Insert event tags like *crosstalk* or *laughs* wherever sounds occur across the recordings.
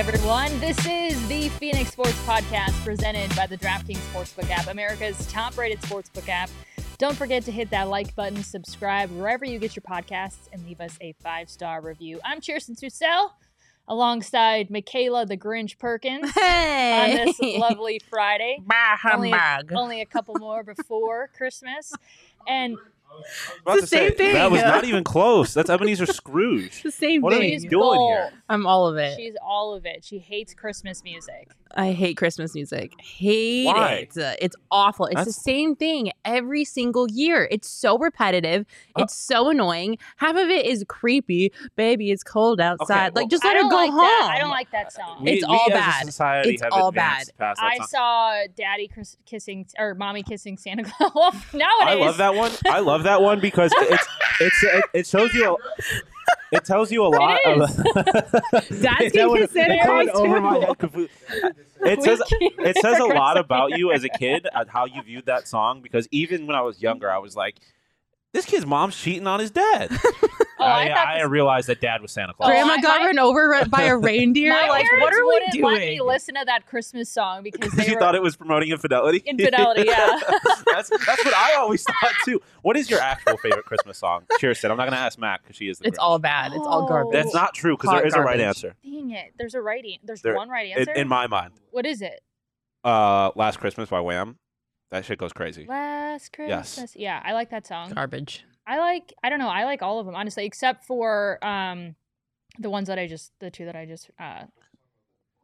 Everyone. This is the Phoenix Sports Podcast presented by the DraftKings Sportsbook app, America's top rated sportsbook app. Don't forget to hit that like button, subscribe wherever you get your podcasts, and leave us a five star review. I'm Kirsten Tussell alongside Michaela the Grinch Perkins *laughs* Hey. on this lovely Friday. Only a, only a couple more before *laughs* Christmas. And It's the same say, thing. That was not *laughs* even close. That's Ebenezer Scrooge. the same What are thing. you doing here? I'm all of it. she's all of it. She hates Christmas music. I hate Christmas music. Hate Why? it. Uh, It's awful. It's the same thing every single year. It's so repetitive. Uh, It's so annoying. Half of it is creepy. Baby, it's cold outside. well, like, just let her go like home. that. I don't like that song. It's we, all bad. As a society It's have all advanced past that I song. saw Daddy kiss- kissing or Mommy kissing Santa Claus. well, nowadays, *laughs* I love that one. I love that one because it's it's it, it shows you. A, it tells you a lot It of. *laughs* Dads That can one- that went over my head completely. It says it says a lot about you as a kid and how you viewed that song because even when I was younger, I was like, "This kid's mom's cheating on his dad." *laughs* Oh, I I, I, this- realized that dad was Santa Claus. Oh, Grandma I- got my- run over by a *laughs* reindeer. My like, what are we wouldn't let me doing? listen to that Christmas song because Because they you were thought it was promoting infidelity. *laughs* infidelity. Yeah. *laughs* that's that's what I always thought too. What is your actual favorite Christmas song? Kirsten, I'm not going to ask Mac because she is. The It's Grinch. all bad. It's all Oh. garbage. That's not true because there is Hot is a right garbage. answer Dang it! There's a right. an- There's There- one right in, answer. in my mind. what is it? Uh, Last Christmas by Wham. That shit goes crazy. Last Christmas. Yes. Christmas. Yeah, I like that song. garbage. I like. I don't know. I like all of them honestly, except for um, the ones that I just the two that I just uh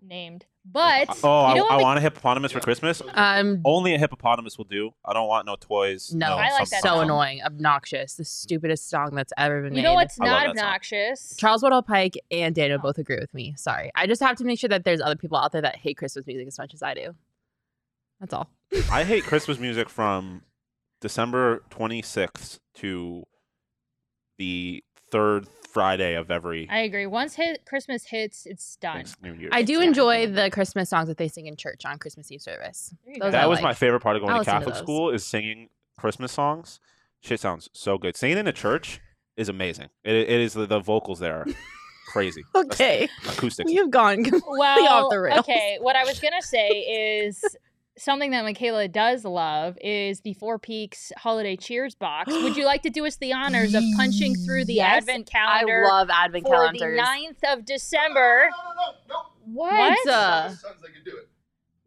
named. But oh, you know I, I we- want a hippopotamus for Christmas. Um, Only a hippopotamus will do. I don't want no toys. no, I like that so song. annoying, obnoxious, the stupidest song that's ever been you made. You know what's not that song. obnoxious? Charles Woodall Pike and Daniel Oh. both agree with me. Sorry, I just have to make sure that there's other people out there that hate Christmas music as much as I do. That's all. I hate *laughs* Christmas music from December 26th to the third Friday of every I agree. Once hit Christmas hits, it's done. New Year's. I do enjoy the Christmas songs that they sing in church on Christmas Eve service. There Those. I That was like. my favorite part of going I'll to listen to Catholic those. school is singing Christmas songs. Shit sounds so good. Singing in a church is amazing. It, it is the, the vocals there are *laughs* crazy. Okay, Acoustics. we have gone completely well, off the rails. okay. What I was gonna say is something that Michaela does love is the Four Peaks Holiday Cheers box. Would you like to do us the *gasps* honors of punching through the Yes, Advent I calendar love advent for calendars. the 9th of December? No, no, no, no. What? What? Uh, they do it.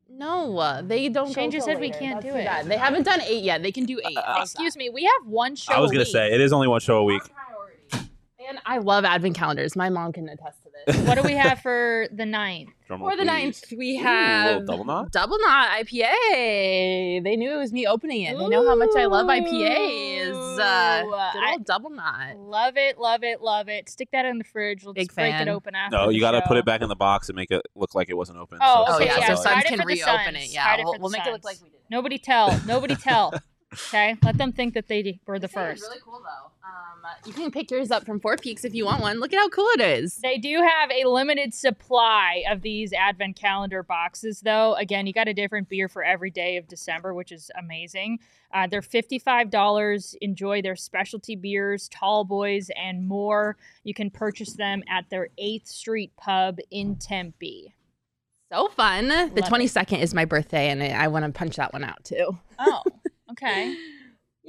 no, uh, they don't. Shane just till said we can't That's do it. bad. They haven't done eight yet. They can do eight. Excuse me, we have one show. I was gonna week. say it is only one show a week. And I love advent calendars. My mom can attest to this. What do we have *laughs* for the ninth? Drum For the please. ninth, we have little double knot. Double Knot IPA. They knew it was me opening it. They know how much I love IPAs. Uh, I- Double Knot. Love it, love it, love it. Stick that in the fridge. We'll Big just break fan. it open after. No, you got to put it back in the box and make it look like it wasn't open. Oh, Oh okay, yeah, yeah, so hide Sons can reopen Suns. it. Yeah, it we'll, we'll make it look like we did. Nobody tell. Nobody *laughs* tell. Okay, let them think that they were the This thing first. really cool though. Um, you can pick yours up from Four Peaks if you want one. Look at how cool it is. They do have a limited supply of these advent calendar boxes, though. Again, you got a different beer for every day of December, which is amazing. Uh, they're $55. Enjoy their specialty beers, tall boys, and more. You can purchase them at their 8th Street pub in Tempe. So fun. The Love it. 22nd is my birthday, and I want to punch that one out too. Oh, okay. *laughs*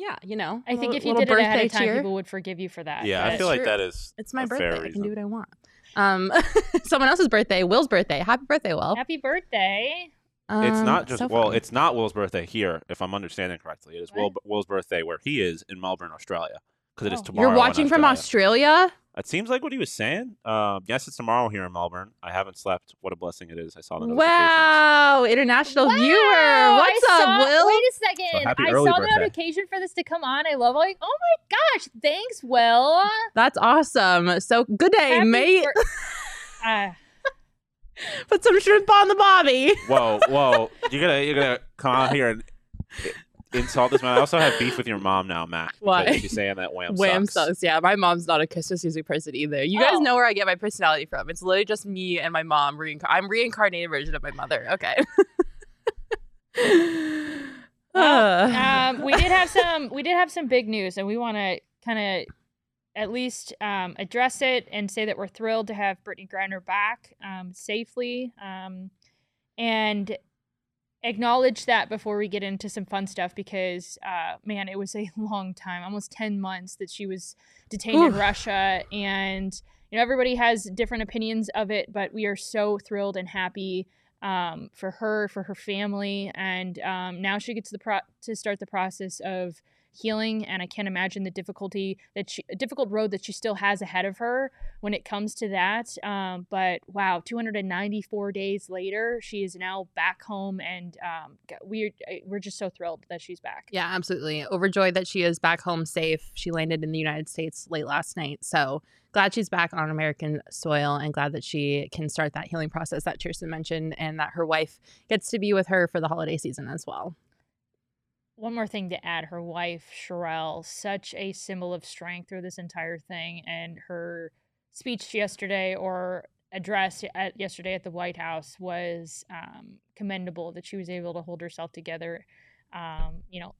Yeah, you know. I think a if you did it ahead of time, cheer. people would forgive you for that. Yeah, I feel like true. that is It's my a birthday. fair I can do what I want. Um, *laughs* someone else's birthday, Will's birthday. Happy birthday, Will. Happy birthday. It's Um, not just so well, fun. it's not Will's birthday here, if I'm understanding correctly. It is Will, Will's birthday where he is in Melbourne, Australia, because it is Oh. tomorrow. You're watching from Australia. It seems like what he was saying. Um, yes, it's tomorrow here in Melbourne. I haven't slept. What a blessing it is! I saw the notifications. Wow, international Wow, viewer. I What's up, saw- Will? Wait a second. happy I early saw the notification for this to come on. I love like, oh my gosh, thanks, Will. That's awesome. So good day, Happy mate. bir- *laughs* Ah, Put some shrimp on the bobby. Whoa, whoa! *laughs* You're gonna you're gonna come out here and insult this man. I also have beef with your mom now, Mac. because Why? She's saying that wham, Wham sucks. sucks. Yeah, my mom's not a Christmas music person either. You guys Oh. know where I get my personality from. It's literally just me and my mom. Reincar- I'm reincarnated version of my mother. Okay. *laughs* Well, Uh, um, we did have some we did have some big news and we want to kind of at least um, address it and say that we're thrilled to have Brittney Griner back um, safely um, and acknowledge that before we get into some fun stuff because uh, man it was a *laughs* long time almost 10 months that she was detained in russia. And you know everybody has different opinions of it but we are so thrilled and happy um, for her, for her family, and um, now she gets the pro- to start the process of healing. And I can't imagine the difficulty that she, difficult road that she still has ahead of her when it comes to that. Um, but wow, 294 days later, she is now back home, and um, we're we're just so thrilled that she's back. yeah, absolutely. Overjoyed that she is back home safe. She landed in the United States late last night. So glad she's back on American soil and glad that she can start that healing process that Kirsten mentioned and that her wife gets to be with her for the holiday season as well. One more thing to add her wife Cherelle such a symbol of strength through this entire thing and her speech yesterday or address at yesterday at the White House was um, commendable that she was able to hold herself together. Um, you know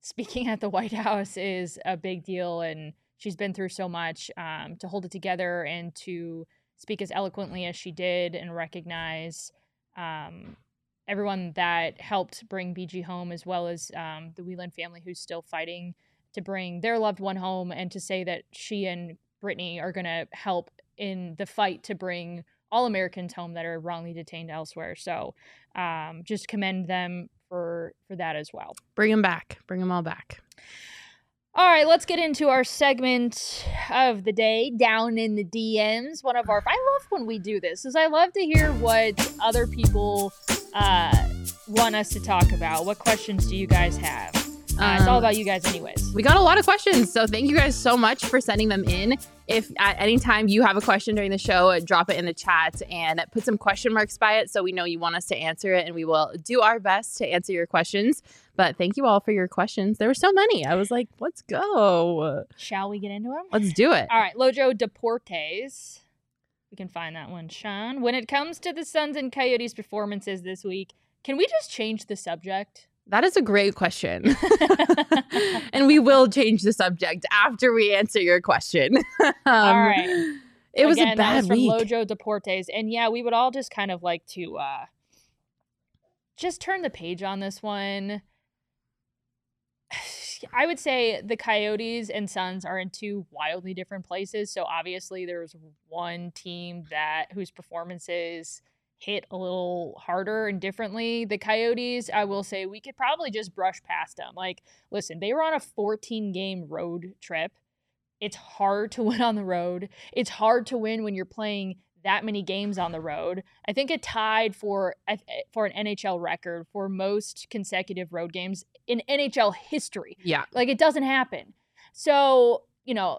speaking *laughs* at the White House is a big deal and she's been through so much um, to hold it together and to speak as eloquently as she did and recognize um, everyone that helped bring BG home, as well as um, the Whelan family who's still fighting to bring their loved one home, and to say that she and Brittany are going to help in the fight to bring all Americans home that are wrongly detained elsewhere. So, um, just commend them for for that as well. Bring them back. Bring them all back. All right, let's get into our segment of the day, down in the DMs. One of our, I love when we do this, is I love to hear what other people uh, want us to talk about. What questions do you guys have? Uh, it's all Um, about you guys, anyways. We got a lot of questions, so thank you guys so much for sending them in. If at any time you have a question during the show, drop it in the chat and put some question marks by it so we know you want us to answer it, and we will do our best to answer your questions. But thank you all for your questions. There were so many. I was like, let's go. Shall we get into them? Let's do it. All right, Lojo Deportes. We can find that one, Sean. When it comes to the Suns and Coyotes performances this week, can we just change the subject? That is a great question. *laughs* *laughs* and we will change the subject after we answer your question. *laughs* um, All right. It was Again, a that bad was from week. Lojo Deportes, and yeah, we would all just kind of like to uh, just turn the page on this one. *sighs* I would say the Coyotes and Suns are in two wildly different places. So obviously, there's one team that whose performances hit a little harder and differently. The Coyotes, I will say, we could probably just brush past them. Like, listen, they were on a 14 game road trip. It's hard to *laughs* win on the road. It's hard to win when you're playing that many games on the road. I think it tied for eh, for an NHL record for most consecutive road games in NHL history. yeah. Like it doesn't happen. So, you know,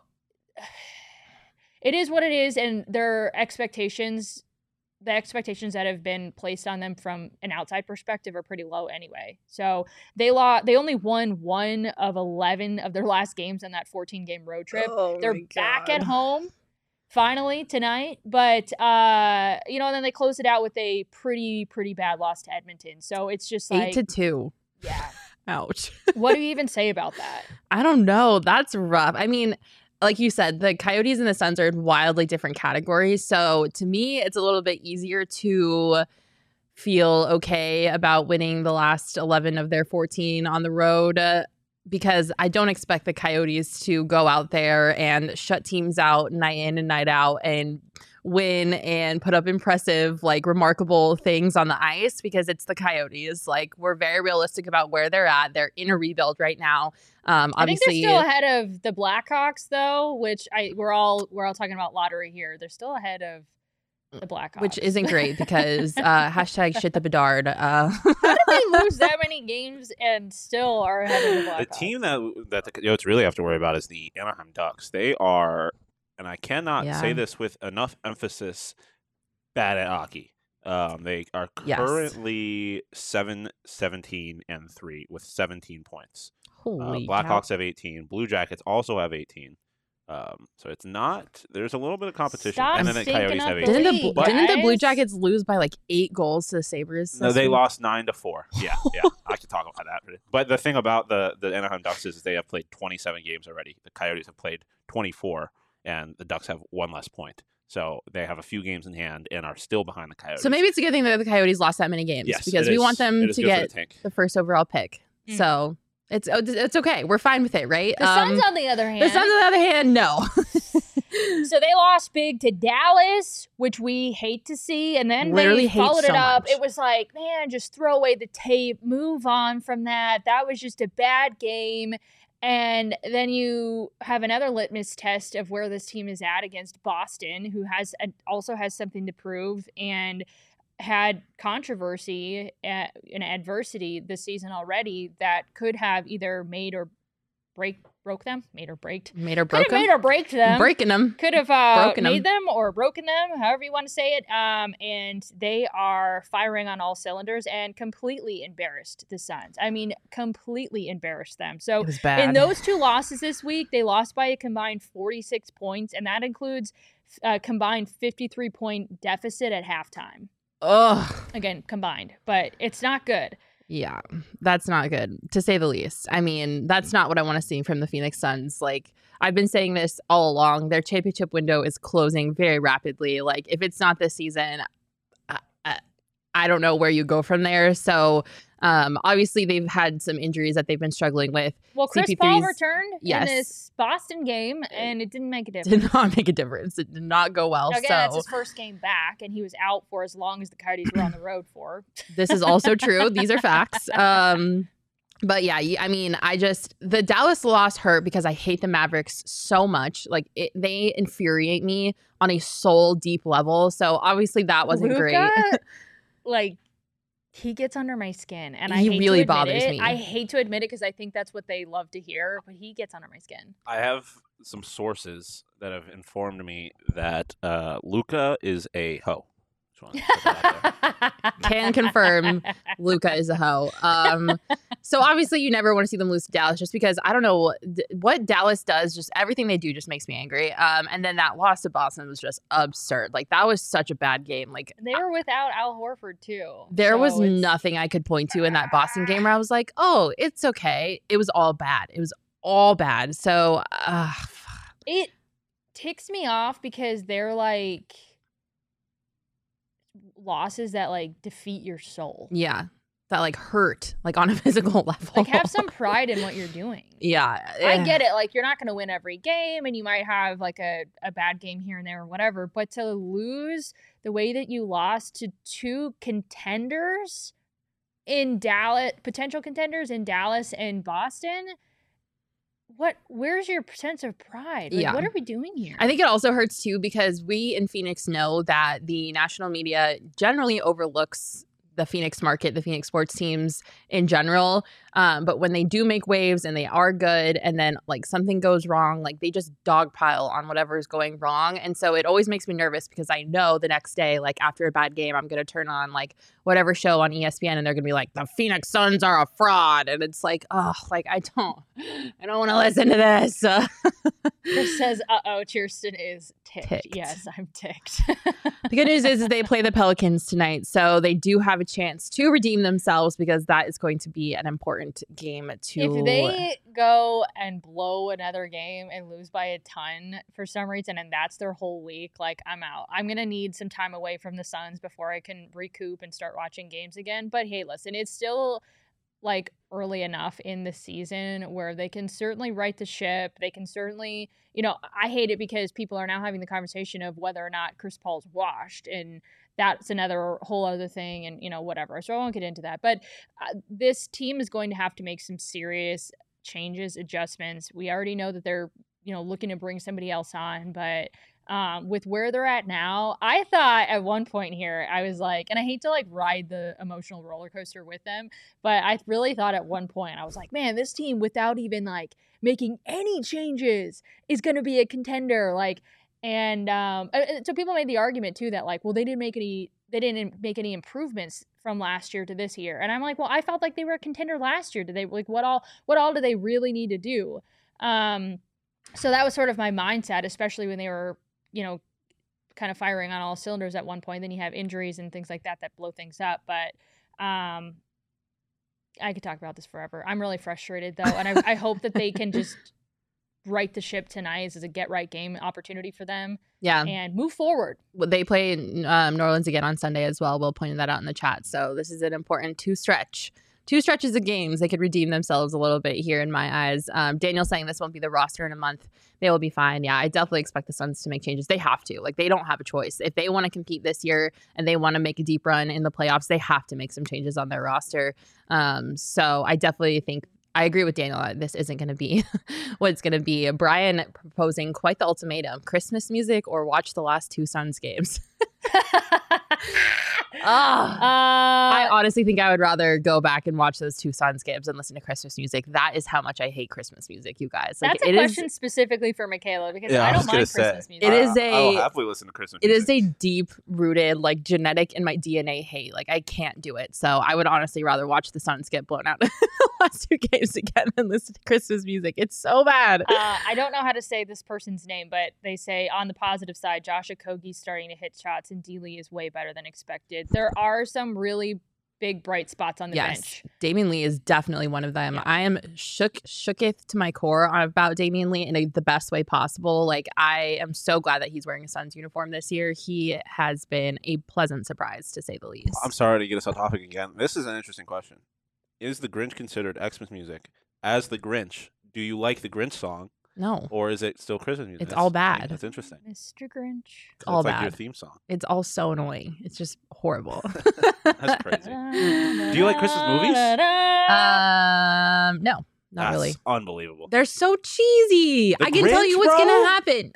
*sighs* it is what it is and their expectations the expectations that have been placed on them from an outside perspective are pretty low anyway. So they lost they only won one of 11 of their last games on that 14 game road trip. Oh They're back at home finally tonight, but uh you know, and then they closed it out with a pretty pretty bad loss to Edmonton. So it's just like Eight to two. yeah. *laughs* Ouch. What do you *laughs* even say about that? I don't know. That's rough. I mean, like you said, the Coyotes and the Suns are in wildly different categories. So to me, it's a little bit easier to feel okay about winning the last 11 of their 14 on the road. Uh, because I don't expect the Coyotes to go out there and shut teams out night in and night out and win and put up impressive, like remarkable things on the ice because it's the Coyotes. Like we're very realistic about where they're at. They're in a rebuild right now. Um, I think obviously, they're still ahead of the Blackhawks, though, which I we're all we're all talking about lottery here. They're still ahead of the Blackhawks, which isn't great because uh, *laughs* hashtag shit the Bedard. Uh, How did they *laughs* lose that many games and still are ahead of the Blackhawks? The team that that the Coyotes really have to worry about is the Anaheim Ducks. They are, and I cannot say this with enough emphasis, bad at hockey. Um, they are Yes. currently 7 17 and 3 with 17 points. Uh, holy cow. Blackhawks have 18. Blue Jackets also have 18. Um, so it's not, there's a little bit of competition. Stop and then the stinking Coyotes up have the 18. Didn't the, league, didn't the Blue. Jackets lose by like eight goals to the Sabres? No, they week? lost nine to four. *laughs* Yeah, yeah. I can talk about that. But the thing about the the Anaheim Ducks is they have played 27 games already. The Coyotes have played 24, and the Ducks have one less point. So they have a few games in hand and are still behind the Coyotes. So maybe it's a good thing that the Coyotes lost that many games yes, because we is- want them to get the the first overall pick. Mm. So it's oh, it's okay. We're fine with it, right? The Suns, Um, on the other hand, the Suns, on the other hand, no. *laughs* so they lost big to Dallas, which we hate to see, and then Literally they followed it up. much. It was like, man, just throw away the tape, move on from that. That was just a bad game. And then you have another litmus test of where this team is at against Boston, who has also has something to prove and had controversy uh, and adversity this season already that could have either made or break broke them, made or braked. made or broke made them. or break them Breaking them. could have uh, Broken made them or broken them, however you want to say it. Um, and they are firing on all cylinders and completely embarrassed the Suns. I mean, completely embarrassed them. So It was bad. in those two losses this week, they lost by a combined 46 points, and that includes a combined 53 point deficit at halftime. Ugh. Again, combined, but it's not good. Yeah, that's not good to say the least. I mean, that's not what I want to see from the Phoenix Suns. Like, I've been saying this all along. Their championship window is closing very rapidly. Like, if it's not this season, I, I, I don't know where you go from there. So, um, obviously, they've had some injuries that they've been struggling with. Well, Chris Paul CP3's returned yes. in this Boston game, and it didn't make a difference. Did not make a difference. It did not go well. Again, so, that's his first game back, and he was out for as long as the Coyotes were on the road for. *laughs* this is also true. *laughs* These are facts. Um, but yeah, I mean, I just the Dallas loss hurt because I hate the Mavericks so much. Like it, they infuriate me on a soul deep level. So obviously that wasn't great. *laughs* Like he gets under my skin, and I He hate really to admit bothers it. me. I hate to admit it because I think that's what they love to hear, but he gets under my skin. I have some sources that have informed me that uh, Luka is a hoe. Just to put that out there. *laughs* Can confirm Luka is a hoe. Um, so obviously you never want to see them lose to Dallas just because I don't know d- what Dallas does. Just everything they do just makes me angry. Um, and then that loss to Boston was just absurd. Like that was such a bad game. Like they were without Al Horford too. There was so it's- nothing I could point to in that Boston game where I was like, oh, it's okay. It was all bad. It was all bad. So, uh, It ticks me off because they're like losses that like defeat your soul. yeah, that like hurt, like on a *laughs* physical level. Like have some *laughs* pride in what you're doing. yeah. I eh. get it. Like you're not going to win every game, and you might have like a, a bad game here and there or whatever. But to lose the way that you lost to two contenders in Dallas, potential contenders in Dallas and Boston, what? Where's your sense of pride? Like, Yeah. What are we doing here? I think it also hurts too because we in Phoenix know that the national media generally overlooks the Phoenix market, the Phoenix sports teams in general. Um, but when they do make waves and they are good, and then like something goes wrong, like they just dogpile on whatever is going wrong. And so it always makes me nervous because I know the next day, like after a bad game, I'm going to turn on like whatever show on ESPN and they're going to be like, the Phoenix Suns are a fraud. And it's like, oh, like I don't, I don't want to listen to this. Uh, *laughs* Chris says, "Uh oh, Cheerston is ticked. Ticked. Yes, I'm ticked." The good news is, is they play the Pelicans tonight, so they do have a chance to redeem themselves because that is going to be an important important game to. If they go and blow another game and lose by a ton for some reason, and that's their whole week, like I'm out. I'm gonna need some time away from the Suns before I can recoup and start watching games again. But hey, listen, it's still like early enough in the season where they can certainly right the ship. They can certainly, you know, I hate it because people are now having the conversation of whether or not Chris Paul's washed and that's another whole other thing and you know whatever so i won't get into that but uh, this team is going to have to make some serious changes adjustments. We already know that they're you know looking to bring somebody else on but um, with where they're at now i thought at one point here i was like and i hate to like ride the emotional roller coaster with them but i really thought at one point i was like man this team without even like making any changes is going to be a contender. Like and um, so people made the argument too that like, well, they didn't make any, they didn't make any improvements from last year to this year. And I'm like, well, I felt like they were a contender last year. Did they like what all, what all do they really need to do? Um, so that was sort of my mindset, especially when they were, you know, kind of firing on all cylinders at one point. Then you have injuries and things like that that blow things up. But um, I could talk about this forever. I'm really frustrated though, and I, I hope that they can just right the ship tonight. This is a get right game opportunity for them. Yeah. And move forward. They play um, New Orleans again on Sunday as well. We'll point that out in the chat. So this is an important two stretch. Two stretches of games, they could redeem themselves a little bit here in my eyes. Um, Daniel saying this won't be the roster in a month. They will be fine. Yeah, I definitely expect the Suns to make changes. They have to. Like, they don't have a choice. If they want to compete this year and they want to make a deep run in the playoffs, they have to make some changes on their roster. Um, so I definitely think I agree with Daniel. This isn't going to be *laughs* what it's going to be. Brian proposing quite the ultimatum Christmas music or watch the last two Suns games. *laughs* *laughs* Oh, uh, I honestly think I would rather go back and watch those two Suns games and listen to Christmas music. That is how much I hate Christmas music, you guys. Like, that's a question is, specifically for Michaela because yeah, I don't I mind Christmas say, music. It is a I'll happily listen to Christmas. It music. is a deep rooted, like genetic in my DNA hate. Like I can't do it. So I would honestly rather watch the Suns get blown out *laughs* the last two games again than listen to Christmas music. It's so bad. Uh, I don't know how to say this person's name, but they say on the positive side, Josh Okogie's starting to hit shots and D Lee is way better than expected. There are some really big bright spots on the yes. bench. Damion Lee is definitely one of them. Yeah. I am shook shooketh to my core about Damion Lee in a, the best way possible. Like I am so glad that he's wearing a Suns uniform this year. He has been a pleasant surprise to say the least. I'm sorry to get us off topic again. This is an interesting question. Is the Grinch considered Xmas music? As the Grinch, do you like the Grinch song? No. Or is it still Christmas music? It's that's, all bad. That's interesting. Mr. Grinch. It's all bad. It's like bad. your theme song. It's all so annoying. It's just horrible. *laughs* that's crazy. *laughs* Do you like Christmas movies? Um, no. Not that's really. Unbelievable. They're so cheesy. The I can Grinch, tell you what's bro? gonna happen.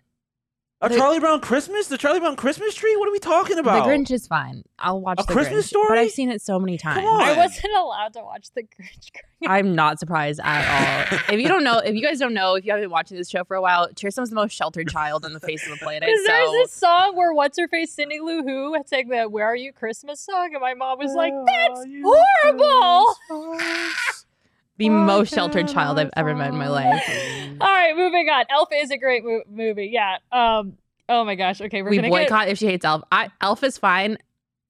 A Charlie Brown Christmas? The Charlie Brown Christmas tree? What are we talking about? The Grinch is fine. I'll watch a the Christmas Grinch, story, but I've seen it so many times. I wasn't allowed to watch the Grinch. *laughs* I'm not surprised at all. *laughs* if you don't know, if you guys don't know, if you haven't been watching this show for a while, Kirsten was the most sheltered child on the face of the planet. so. There's this song where what's her face, Cindy Lou Who, sang the "Where Are You Christmas" song, and my mom was like, "That's horrible." The most sheltered child I've ever met in my life. All right, moving on. Elf is a great mo- movie. Yeah. Um, Oh my gosh. Okay, we're we gonna boycott get... if she hates Elf. I, Elf is fine.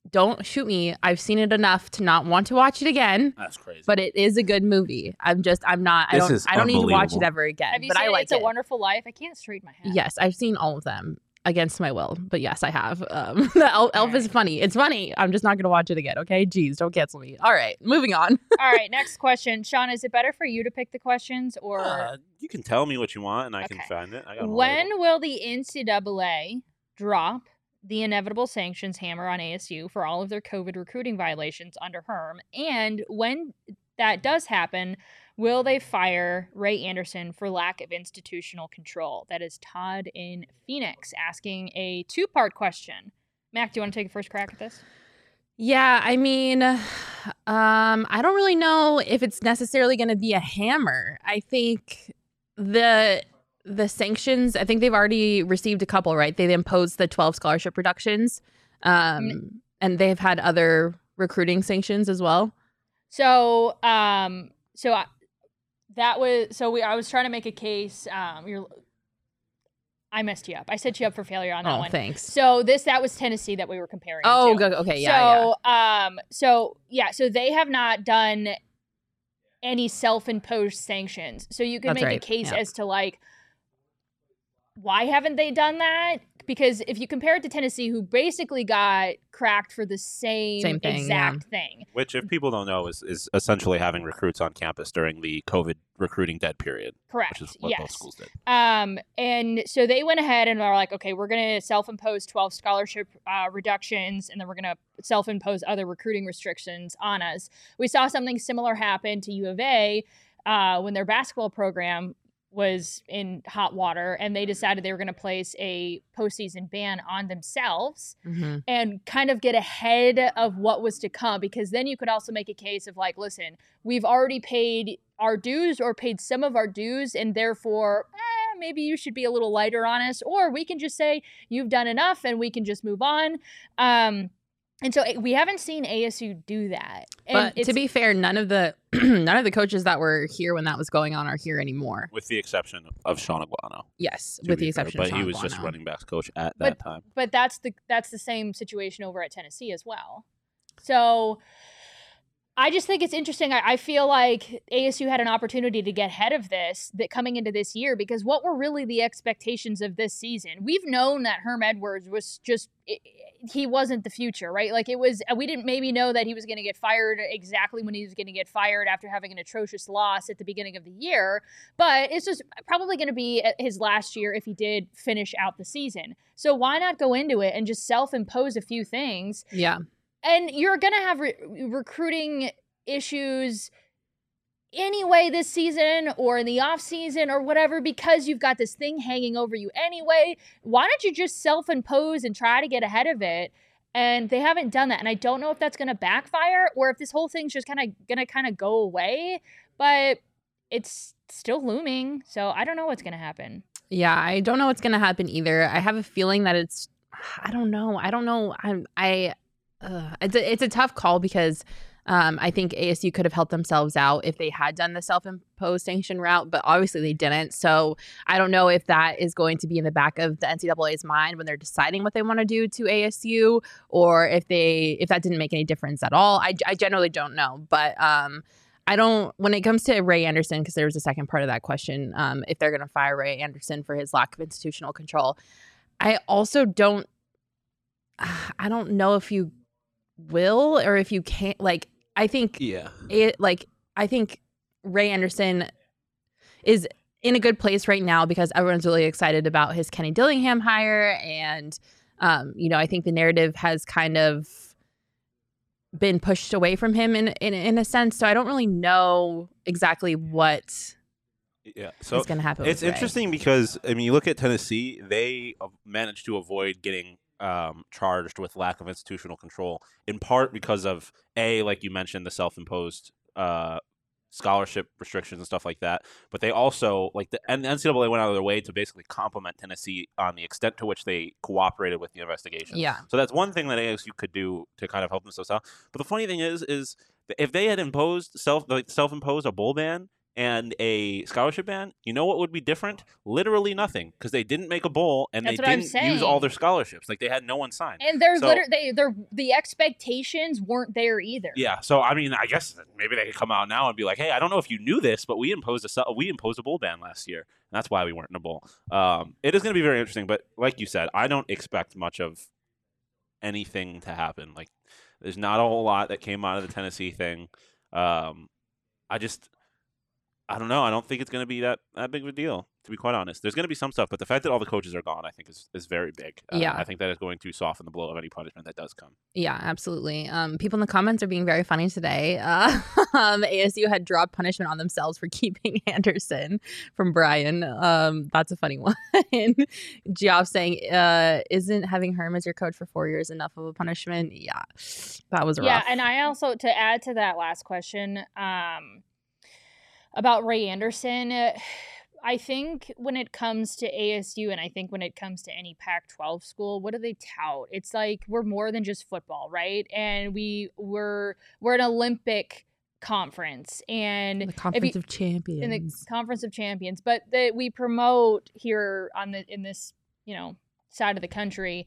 Don't shoot me. I've seen it enough to not want to watch it again. That's crazy. But it is a good movie. I'm just I'm not I this don't I don't need to watch it ever again. Have you but seen I like It's a Wonderful Life? I can't straighten my head. Yes, I've seen all of them against my will. But yes, I have. Um, *laughs* the Elf, Elf is funny. It's funny. I'm just not going to watch it again. Okay, jeez, don't cancel me. All right, moving on. *laughs* all right, next question, Sean. Is it better for you to pick the questions or uh, you can tell me what you want and I okay. can find it. when will the NCAA drop the inevitable sanctions hammer on ASU for all of their COVID recruiting violations under Herm? And when that does happen, will they fire Ray Anderson for lack of institutional control? That is Todd in Phoenix asking a two part question. Mac, do you want to take a first crack at this? Yeah, I mean, um, I don't really know if it's necessarily going to be a hammer. I think the the sanctions, I think they've already received a couple, right? They've imposed the 12 scholarship reductions. Um, and they've had other recruiting sanctions as well. So, um, so I, that was so we. I was trying to make a case. Um, you're, I messed you up. I set you up for failure on that oh, one. Thanks. So this that was Tennessee that we were comparing. Oh, to. okay, yeah. So, yeah. um, so yeah, so they have not done any self-imposed sanctions. So you can That's make a case yeah. as to like why haven't they done that? Because if you compare it to Tennessee, who basically got cracked for the same, Same thing, yeah. exact thing. Which, if people don't know, is, is essentially having recruits on campus during the COVID recruiting dead period, Correct. which is what both schools did. Um, and so they went ahead and are like, okay, we're going to self-impose 12 scholarship uh, reductions, and then we're going to self-impose other recruiting restrictions on us. We saw something similar happen to U of A uh, when their basketball program was in hot water, and they decided they were going to place a postseason ban on themselves Mhm. and kind of get ahead of what was to come because then you could also make a case of like listen we've already paid our dues or paid some of our dues and therefore eh, maybe you should be a little lighter on us or we can just say you've done enough and we can just move on um and so eh, we haven't seen ASU do that and But to be fair, none of the *clears throat* none of the coaches that were here when that was going on are here anymore. With the exception of Shaun Aguano. Yes, to with be the fair, exception But of he Sean was just running backs coach at But- that time. but that's the that's the same situation over at Tennessee as well. So I just think it's interesting. I, I feel like ASU had an opportunity to get ahead of this that coming into this year because what were really the expectations of this season? We've known that Herm Edwards was just i- i- he wasn't the future, right? Like it was we didn't maybe know that he was going to get fired exactly when he was going to get fired after having an atrocious loss at the beginning of the year, but it's just probably going to be uh, his last year if he did finish out the season. So why not go into it and just self-impose a few things Yeah, and you're gonna have re- recruiting issues anyway this season or in the off season or whatever because you've got this thing hanging over you anyway why don't you just self-impose and try to get ahead of it and they haven't done that and i don't know if that's going to backfire or if this whole thing's just kind of going to kind of go away but it's still looming so i don't know what's going to happen yeah. I don't know what's gonna happen either. I have a feeling that it's. I don't know. I don't know. I'm. I. Uh, it's a, it's a tough call because. Um, I think ASU could have helped themselves out if they had done the self-imposed sanction route, but obviously they didn't. So I don't know if that is going to be in the back of the NCAA's mind when they're deciding what they want to do to ASU, or if they if that didn't make any difference at all. I, I generally don't know, but um, I don't. When it comes to Ray Anderson, because there was a second part of that question, um, if they're going to fire Ray Anderson for his lack of institutional control, I also don't. *sighs* I don't know if you will or if you can't. Like, I think Yeah. it like I think Ray Anderson is in a good place right now because everyone's really excited about his Kenny Dillingham hire and um you know I think the narrative has kind of been pushed away from him in in, in a sense so I don't really know exactly what Yeah. is So going to happen it's interesting because I mean, you look at Tennessee; they managed to avoid getting um, charged with lack of institutional control, in part because of a, like you mentioned, the self-imposed uh, scholarship restrictions and stuff like that. But they also like the and the NCAA went out of their way to basically compliment Tennessee on the extent to which they cooperated with the investigation. yeah So that's one thing that ASU could do to kind of help themselves out. But the funny thing is, is if they had imposed self like self-imposed a bowl ban and a scholarship ban, you know what would be different? Literally nothing, because they didn't make a bowl and That's they didn't use all their scholarships. Like they had no one signed. and they're So- literally they they're the expectations weren't there either Yeah, so I mean, I guess maybe they could come out now and be like, "Hey, I don't know if you knew this, but we imposed a we imposed a bowl ban last year, and that's why we weren't in a bowl." Um, it is going to be very interesting, but like you said, I don't expect much of anything to happen. Like, there's not a whole lot that came out of the Tennessee thing. Um, I just, I don't know. I don't think it's going to be that that big of a deal. To be quite honest, there's going to be some stuff, but the fact that all the coaches are gone, I think, is, is very big. Uh, Yeah. I think that is going to soften the blow of any punishment that does come. Yeah, absolutely. Um, people in the comments are being very funny today. Uh, *laughs* um, ASU had dropped punishment on themselves for *laughs* keeping Anderson from Brian. Um, that's a funny *laughs* one. Geoff saying, uh, "Isn't having Herm as your coach for four years enough of a punishment?" Yeah, that was Yeah, rough. Yeah, and I also to add to that last question um, about Ray Anderson, uh, I think when it comes to ASU and I think when it comes to any Pac-12 school, what do they tout? It's like we're more than just football, right? And we we're we're an Olympic conference and the Conference you- of Champions. in the conference of champions but that we promote here on the in this you know side of the country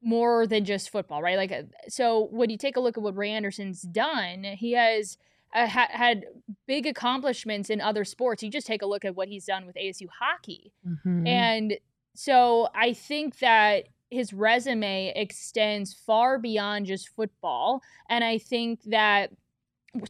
more than just football right like uh, so when you take a look at what ray anderson's done he has uh, ha- had big accomplishments in other sports. You just take a look at what he's done with ASU hockey. Mhm. And so I think that his resume extends far beyond just football. And I think that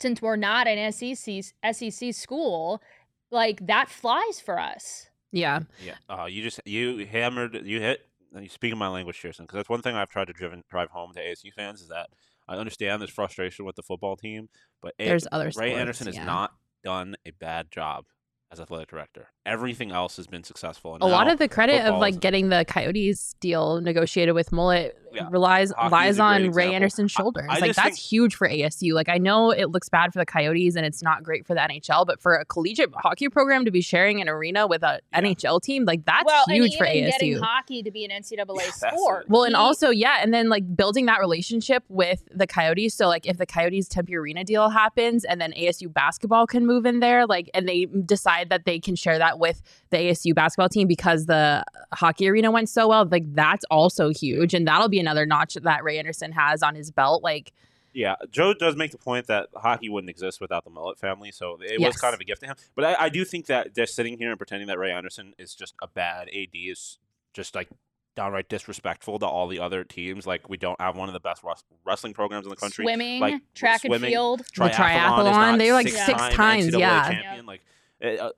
since we're not an SEC, SEC school, like that flies for us. yeah. Yeah. Uh, you just you hammered you hit. You speaking my language, Kirsten, because that's one thing I've tried to driven drive home to ASU fans is that I understand there's frustration with the football team, but A- There's other Ray sports, Anderson has yeah. not done a bad job as athletic director. Everything else has been successful. And a lot of the credit of like getting the Coyotes deal negotiated with Mullett Yeah. relies Hockey lies a great on Ray example. Anderson's I- shoulders. I like that's think- huge for ASU. Like I know it looks bad for the Coyotes and it's not great for the NHL, but for a collegiate hockey program to be sharing an arena with a Yeah. NHL team, like that's well, huge and for even getting hockey to be an NCAA *laughs* Yeah, sport. Well, and also, yeah, and then like building that relationship with the Coyotes. So, like, if the Coyotes Tempe Arena deal happens and then ASU basketball can move in there, like, and they decide that they can share that with the ASU basketball team because the hockey arena went so well, like, that's also huge. And that'll be another notch that Ray Anderson has on his belt. Like, Yeah, Joe does make the point that hockey wouldn't exist without the Mullett family, so it Yes. was kind of a gift to him. But I, I do think that they're sitting here and pretending that Ray Anderson is just a bad AD is just like downright disrespectful to all the other teams. Like we don't have one of the best wrestling programs in the country. swimming, like, track and swimming, field. The triathlon, they're like six six-time times, NCAA yeah. champion. Like uh,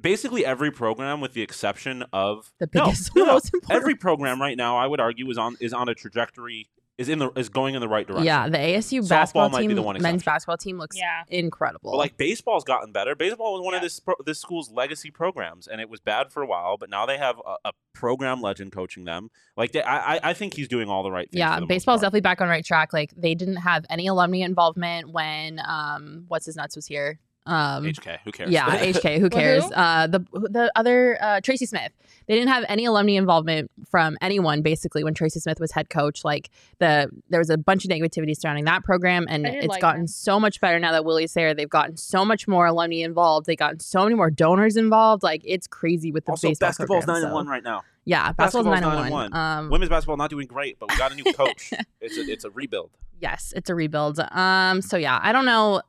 basically every program, with the exception of the biggest, no, *laughs* no. most important. every program right now, I would argue is on is on a trajectory is in the is going in the right direction. yeah, the ASU Softball basketball might be team, the one men's basketball team looks Yeah. incredible. But like baseball's gotten better. Baseball was one of this pro- this school's legacy programs, and it was bad for a while. But now they have a, a program legend coaching them. Like they, I, I- I think he's doing all the right things. yeah, for the most baseball's definitely back on right track. Like they didn't have any alumni involvement when um what's his nuts was here. Um HK. Who cares? yeah, *laughs* HK, who cares? who? Uh the the other uh Tracy Smith. They didn't have any alumni involvement from anyone basically when Tracy Smith was head coach. Like the there was a bunch of negativity surrounding that program and it's like gotten that. so much better now that Willie's there. They've gotten so much more alumni involved. They gotten so many more donors involved. Like it's crazy with the also, baseball basketball's program, nine and one right now. Yeah, basketball's, Basketball's nine and nine and one. one. Um, Women's basketball not doing great, but we got a new coach. *laughs* it's a, it's a rebuild. Yes, it's a rebuild. Um, so yeah, I don't know.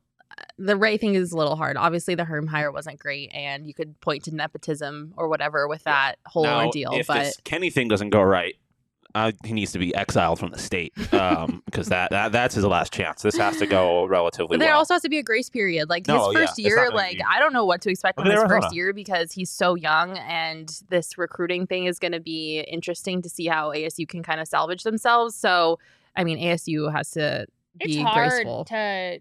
The Ray thing is a little hard. Obviously, the Herm hire wasn't great, and you could point to nepotism or whatever with that whole now, ordeal. if But this Kenny thing doesn't go right, uh, he needs to be exiled from the state um, *laughs* because that, that that's his last chance. This has to go *laughs* relatively but there well. also has to be a grace period. Like No, his first it's not year, like be- I don't know what to expect Look from his Arizona. first year because he's so young, and this recruiting thing is going to be interesting to see how ASU can kind of salvage themselves. So, I mean, ASU has to It's be hard graceful. to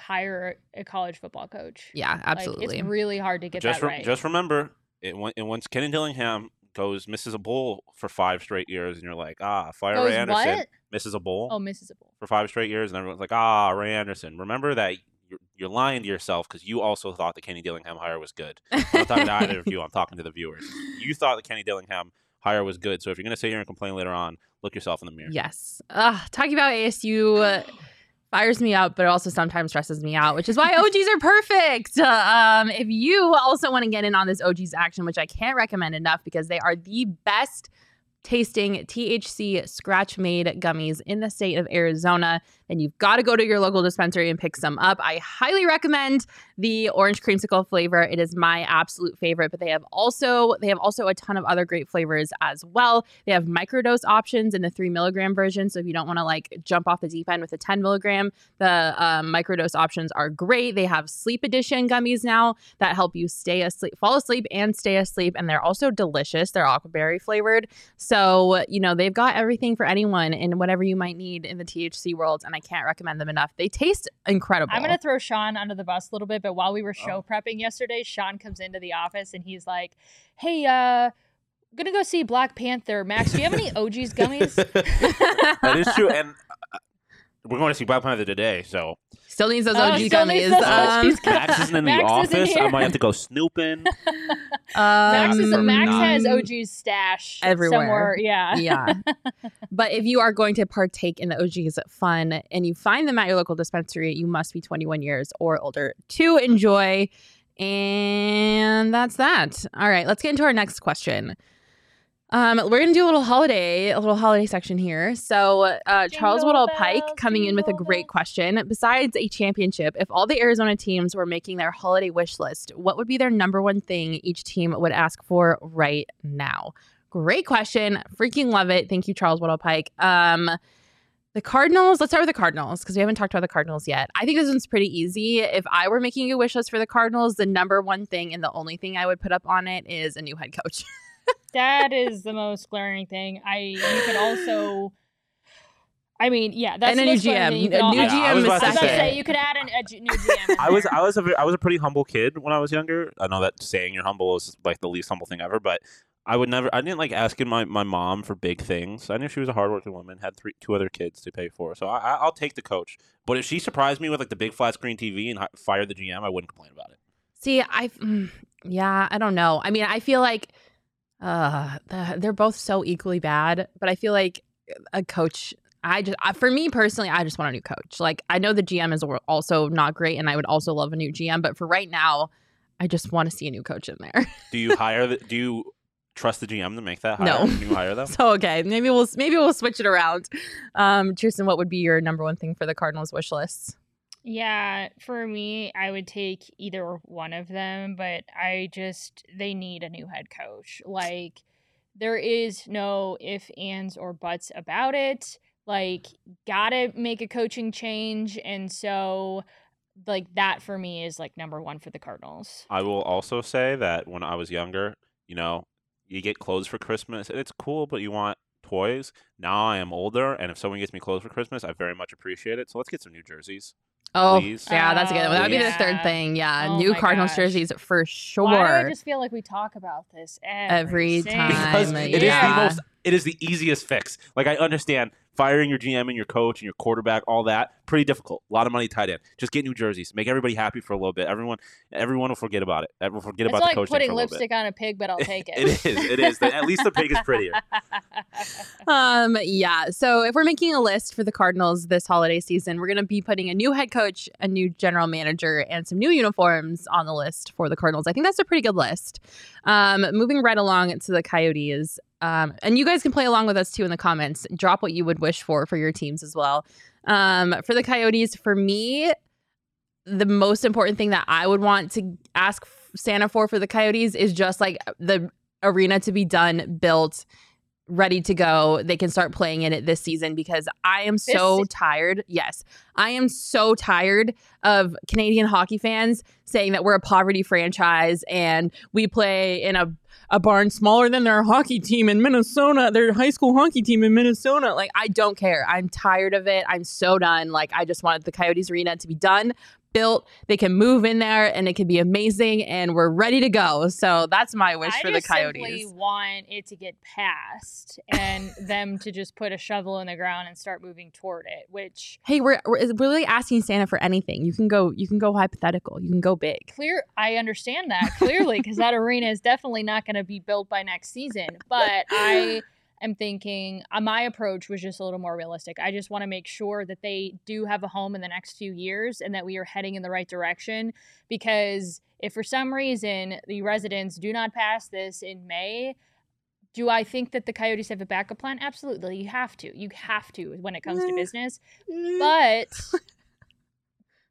hire a college football coach. yeah, Like, absolutely. it's really hard to get just that re- right. just remember, it, when, and once Kenny Dillingham goes misses a bowl for five straight years, and you're like, ah, fire Goes Ray Anderson what? misses a bowl Oh, misses a bowl. for five straight years, and everyone's like, ah, Ray Anderson. Remember that you're, you're lying to yourself because you also thought the Kenny Dillingham hire was good. *laughs* I'm not talking to either of you. I'm talking to the viewers. You thought the Kenny Dillingham hire was good. So if you're gonna sit here and complain later on, look yourself in the mirror. Yes. Ugh, talking about ASU uh, fires me up, but it also sometimes stresses me out, which is why OGs are perfect. Uh, um, if you also want to get in on this OGs action, which I can't recommend enough because they are the best tasting THC scratch made gummies in the state of Arizona, then you've got to go to your local dispensary and pick some up. I highly recommend the orange creamsicle flavor. It is my absolute favorite, but they have also they have also a ton of other great flavors as well. They have microdose options in the three milligram version. So if you don't want to like jump off the deep end with a 10 milligram, the um, microdose options are great. They have sleep edition gummies now that help you stay asleep, fall asleep, and stay asleep. And they're also delicious. They're aquaberry flavored. So, you know, they've got everything for anyone and whatever you might need in the THC world. And I can't recommend them enough. They taste incredible. I'm gonna throw Sean under the bus a little bit, but while we were Oh. show prepping yesterday, Sean comes into the office and he's like, "Hey, uh, gonna go see Black Panther. Max, do you have any *laughs* OGs gummies?" *laughs* that is true, and we're going to see Black Panther today, so Still needs those Oh, OG still gummies. Um, Max isn't in the Max isn't office. I might have to go snooping. *laughs* Max, is, um, Max has. OG's stash Everywhere. somewhere. Yeah. *laughs* yeah. *laughs* But if you are going to partake in the OG's fun and you find them at your local dispensary, you must be 21 years or older to enjoy. And that's that. All right, let's get into our next question. Um, we're gonna do a little holiday, a little holiday section here. So, uh, Charles Woodall Pike coming in with a great question. Besides a championship, if all the Arizona teams were making their holiday wish list, what would be their number one thing each team would ask for right now? Great question. Freaking love it. Thank you, Charles Woodall Pike. Um, the Cardinals, let's start with the Cardinals because we haven't talked about the Cardinals yet. I think this one's pretty easy. If I were making a wish list for the Cardinals, the number one thing and the only thing I would put up on it is a new head coach. *laughs* That is the most glaring thing. I you could also I mean, yeah, that's And the a new GM. thing. You could A al- new Yeah, I was GM is to I was about to say- say you could add an, a G- new GM. *laughs* I was. I was a ve- I was a pretty humble kid when I was younger. I know that saying you're humble is like the least humble thing ever, but I would never. I didn't like asking my, my mom for big things. I knew she was a hardworking woman, had three two other kids to pay for, so I, I- I'll take the coach. But if she surprised me with like the big flat screen TV and hi- fired the GM, I wouldn't complain about it. See, I, mm, yeah, I don't know. I mean, I feel like uh, the, they're both so equally bad, but I feel like a coach. I just, I, for me personally, I just want a new coach. Like, I know the GM is also not great, and I would also love a new GM, but for right now, I just want to see a new coach in there. Do you *laughs* hire the? Do you trust the GM to make that hire? No. Do you hire them? *laughs* so okay, maybe we'll maybe we'll switch it around. Um, Tristan, what would be your number one thing for the Cardinals wish list? Yeah, for me, I would take either one of them, but I just they need a new head coach. Like there is no if, ands, or buts about it. Like gotta make a coaching change, and so like that for me is like number one for the Cardinals. I will also say that when I was younger, you know, you get clothes for Christmas and it's cool, but you want toys. Now I am older, and if someone gets me clothes for Christmas, I very much appreciate it. So let's get some new jerseys. Oh, Please. yeah, that's a good one. That would be the third thing. Yeah, Oh new my Cardinals gosh. jerseys for sure. Why do I just feel like we talk about this every, Every single because time, it is yeah. the most it is the easiest fix like i understand firing your gm and your coach and your quarterback all that pretty difficult a lot of money tied in just get new jerseys make everybody happy for a little bit everyone everyone will forget about it everyone will forget It's about like the coaching putting for a little lipstick on a pig, but I'll take *laughs* it. it is it is The- at least the pig is prettier *laughs* Um, yeah. So if we're making a list for the Cardinals this holiday season, we're gonna be putting a new head coach, a new general manager, and some new uniforms on the list for the Cardinals. I think that's a pretty good list. Um, moving right along to the Coyotes. Um, and you guys can play along with us too in the comments. Drop what you would wish for for your teams as well. Um, for the Coyotes, for me, the most important thing that I would want to ask Santa for for the Coyotes is just like the arena to be done, built, ready to go. They can start playing in it this season because I am so tired. Yes, I am so tired of Canadian hockey fans saying that we're a poverty franchise and we play in a a barn smaller than their hockey team in Minnesota, their high school hockey team in Minnesota. Like, I don't care. I'm tired of it. I'm so done. Like, I just wanted the Coyotes Arena to be done, built. They can move in there and it can be amazing and we're ready to go. So that's my wish I for the just simply Coyotes. want it to get passed and *laughs* them to just put a shovel in the ground and start moving toward it. Which Hey, we're, we're we're really asking Santa for anything. You can go you can go hypothetical. You can go big. clear, I understand that clearly because that *laughs* arena is definitely not going to be built by next season. But I *laughs* am thinking uh, my approach was just a little more realistic. I just want to make sure that they do have a home in the next few years and that we are heading in the right direction. Because if for some reason the residents do not pass this in May, do I think that the Coyotes have a backup plan? Absolutely. You have to. You have to when it comes to business. But *laughs*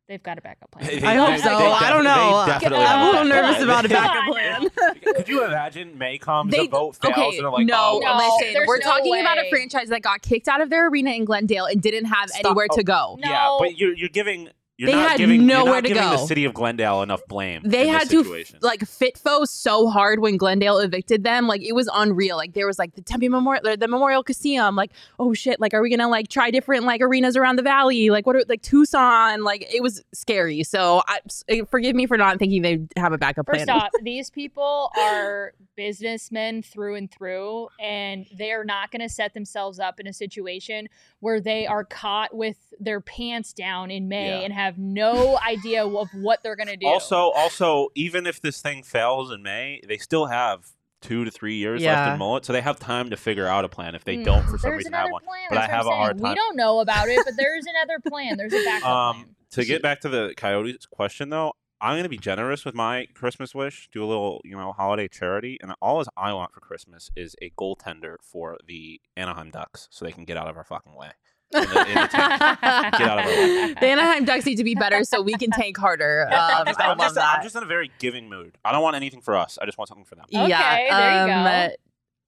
they've got a backup plan. *laughs* They- I hope they- so. I don't know. definitely I'm a little nervous plan. about a backup plan. Could you imagine May comes, They- the vote fails, okay, and they're like, no, oh, No, listen, we're no talking about a franchise that got kicked out of their arena in Glendale and didn't have Stop. anywhere to Oh, go. No. Yeah, but you're you're giving you're They not had giving you're nowhere not to giving go. the city of Glendale enough blame. They in this had to situation. like fitfo so hard when Glendale evicted them. Like it was unreal. Like there was like the Tempe Memorial, the Memorial Coliseum. Like oh shit. Like are we gonna like try different like arenas around the valley? Like what are like Tucson? Like it was scary. So I, s- eh, forgive me for not thinking they have a backup plan. First off, *laughs* these people are businessmen through and through, and they are not going to set themselves up in a situation where they are caught with their pants down in May Yeah. and have no idea of what they're going to do. Also, also, even if this thing fails in May, they still have two to three years left in Mullett, so they have time to figure out a plan if they Mm, don't for some there's reason have one. plan. But That's I have what a I'm hard time. We don't know about it, but there is another plan. There's a backup Um, plan. to get back to the Coyotes question though, I'm gonna be generous with my Christmas wish. Do a little, you know, holiday charity, and all I want for Christmas is a goaltender for the Anaheim Ducks, so they can get out of our fucking way. In the, in the tank. Get out of our way. the Anaheim Ducks need to be better so we can tank harder. Um, I'm, just, I I'm love just- that. I'm just in a very giving mood. I don't want anything for us. I just want something for them. Okay, yeah. there you um, go.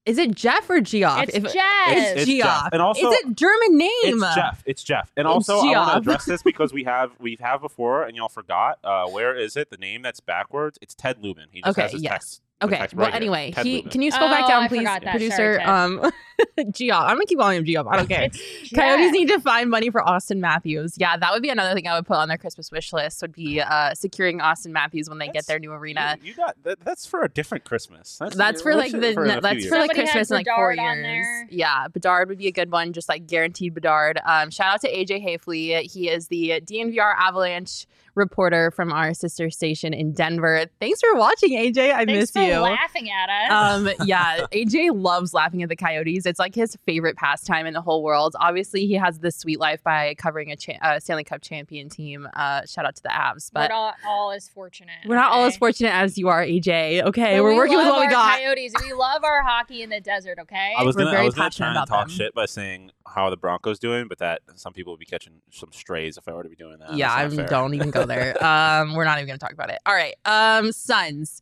Is it Jeff or Geoff? It's If- Jeff. It's, It's Geoff. Jeff. And also- is it German name? It's Jeff. It's Jeff. And also, I want to address this because we have we have before, and y'all forgot. Uh, where is it? The name that's backwards. It's Ted Lubin. He just Okay, has his yes. text. The Okay. text Well, right here. anyway, Ted he Lubin. can you scroll back Oh, down, please, producer? Sorry, um, *laughs* Geoff, I'm gonna keep calling him Geoff. I don't care. *laughs* Coyotes Jeff. need to find money for Auston Matthews. Yeah, that would be another thing I would put on their Christmas wish list. Would be uh, securing Auston Matthews when they get their new arena. You, you got that, that's for a different Christmas. That's, That's for like the for in that's years. for like Somebody Christmas in like four Bedard years. Yeah, Bedard would be a good one, just like guaranteed Bedard. Um, shout out to AJ Haefele. He is the DNVR Avalanche reporter from our sister station in Denver. Thanks for watching, AJ. I Thanks miss for you. laughing at us. Um, *laughs* yeah, AJ loves laughing at the Coyotes. It's like his favorite pastime in the whole world. Obviously, he has the sweet life by covering a cha- uh, Stanley Cup champion team. Uh, shout out to the Avs, we're but not all as fortunate. we're not all as fortunate as you are, AJ. Okay, But we're we working with love what we got. Coyotes. We love our hockey in the desert. Okay. I was We're gonna, I was gonna try and talk them. shit by saying how are the Broncos doing, but that some people would be catching some strays if I were to be doing that. yeah, I That's not fair. don't even go there. *laughs* um, we're not even gonna talk about it. All right. Um, Suns.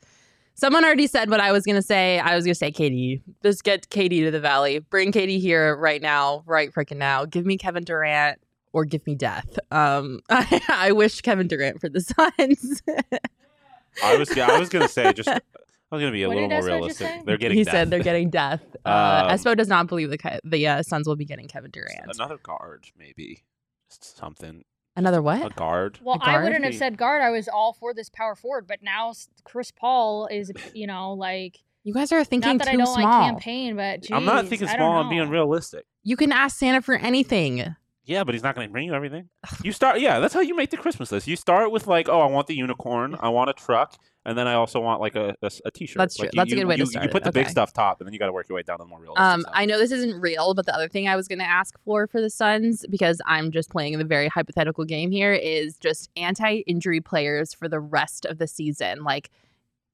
Someone already said what I was gonna say. I was gonna say KD. Just get KD to the valley. Bring KD here right now, right freaking now. Give me Kevin Durant or give me death. Um, I, *laughs* I wish Kevin Durant for the *laughs* Suns. I was yeah, I was gonna say just I was gonna be a What little more Espo realistic. They're getting he death. said they're getting death. *laughs* Uh, Um, Espo does not believe the Ki- the uh, Suns will be getting Kevin Durant. another guard, maybe something. Another what? A guard. Well, A I guard? wouldn't have said guard. I was all for this power forward, but now Chris Paul is, *laughs* you know, like You guys are thinking not that too I don't small. like campaign, but I'm not thinking small. I'm being realistic. You can ask Santa for anything. Yeah, but he's not going to bring you everything. You start, yeah, that's how you make the Christmas list. You start with like, oh, I want the unicorn, I want a truck, and then I also want like a a, s- a t-shirt. That's Like, true. That's a good way to you, start You it. put the big stuff top, and then you got to work your way down to the more realistic Um, stuff. I know this isn't real, but the other thing I was going to ask for for the Suns, because I'm just playing the very hypothetical game here, is just anti-injury players for the rest of the season. Like,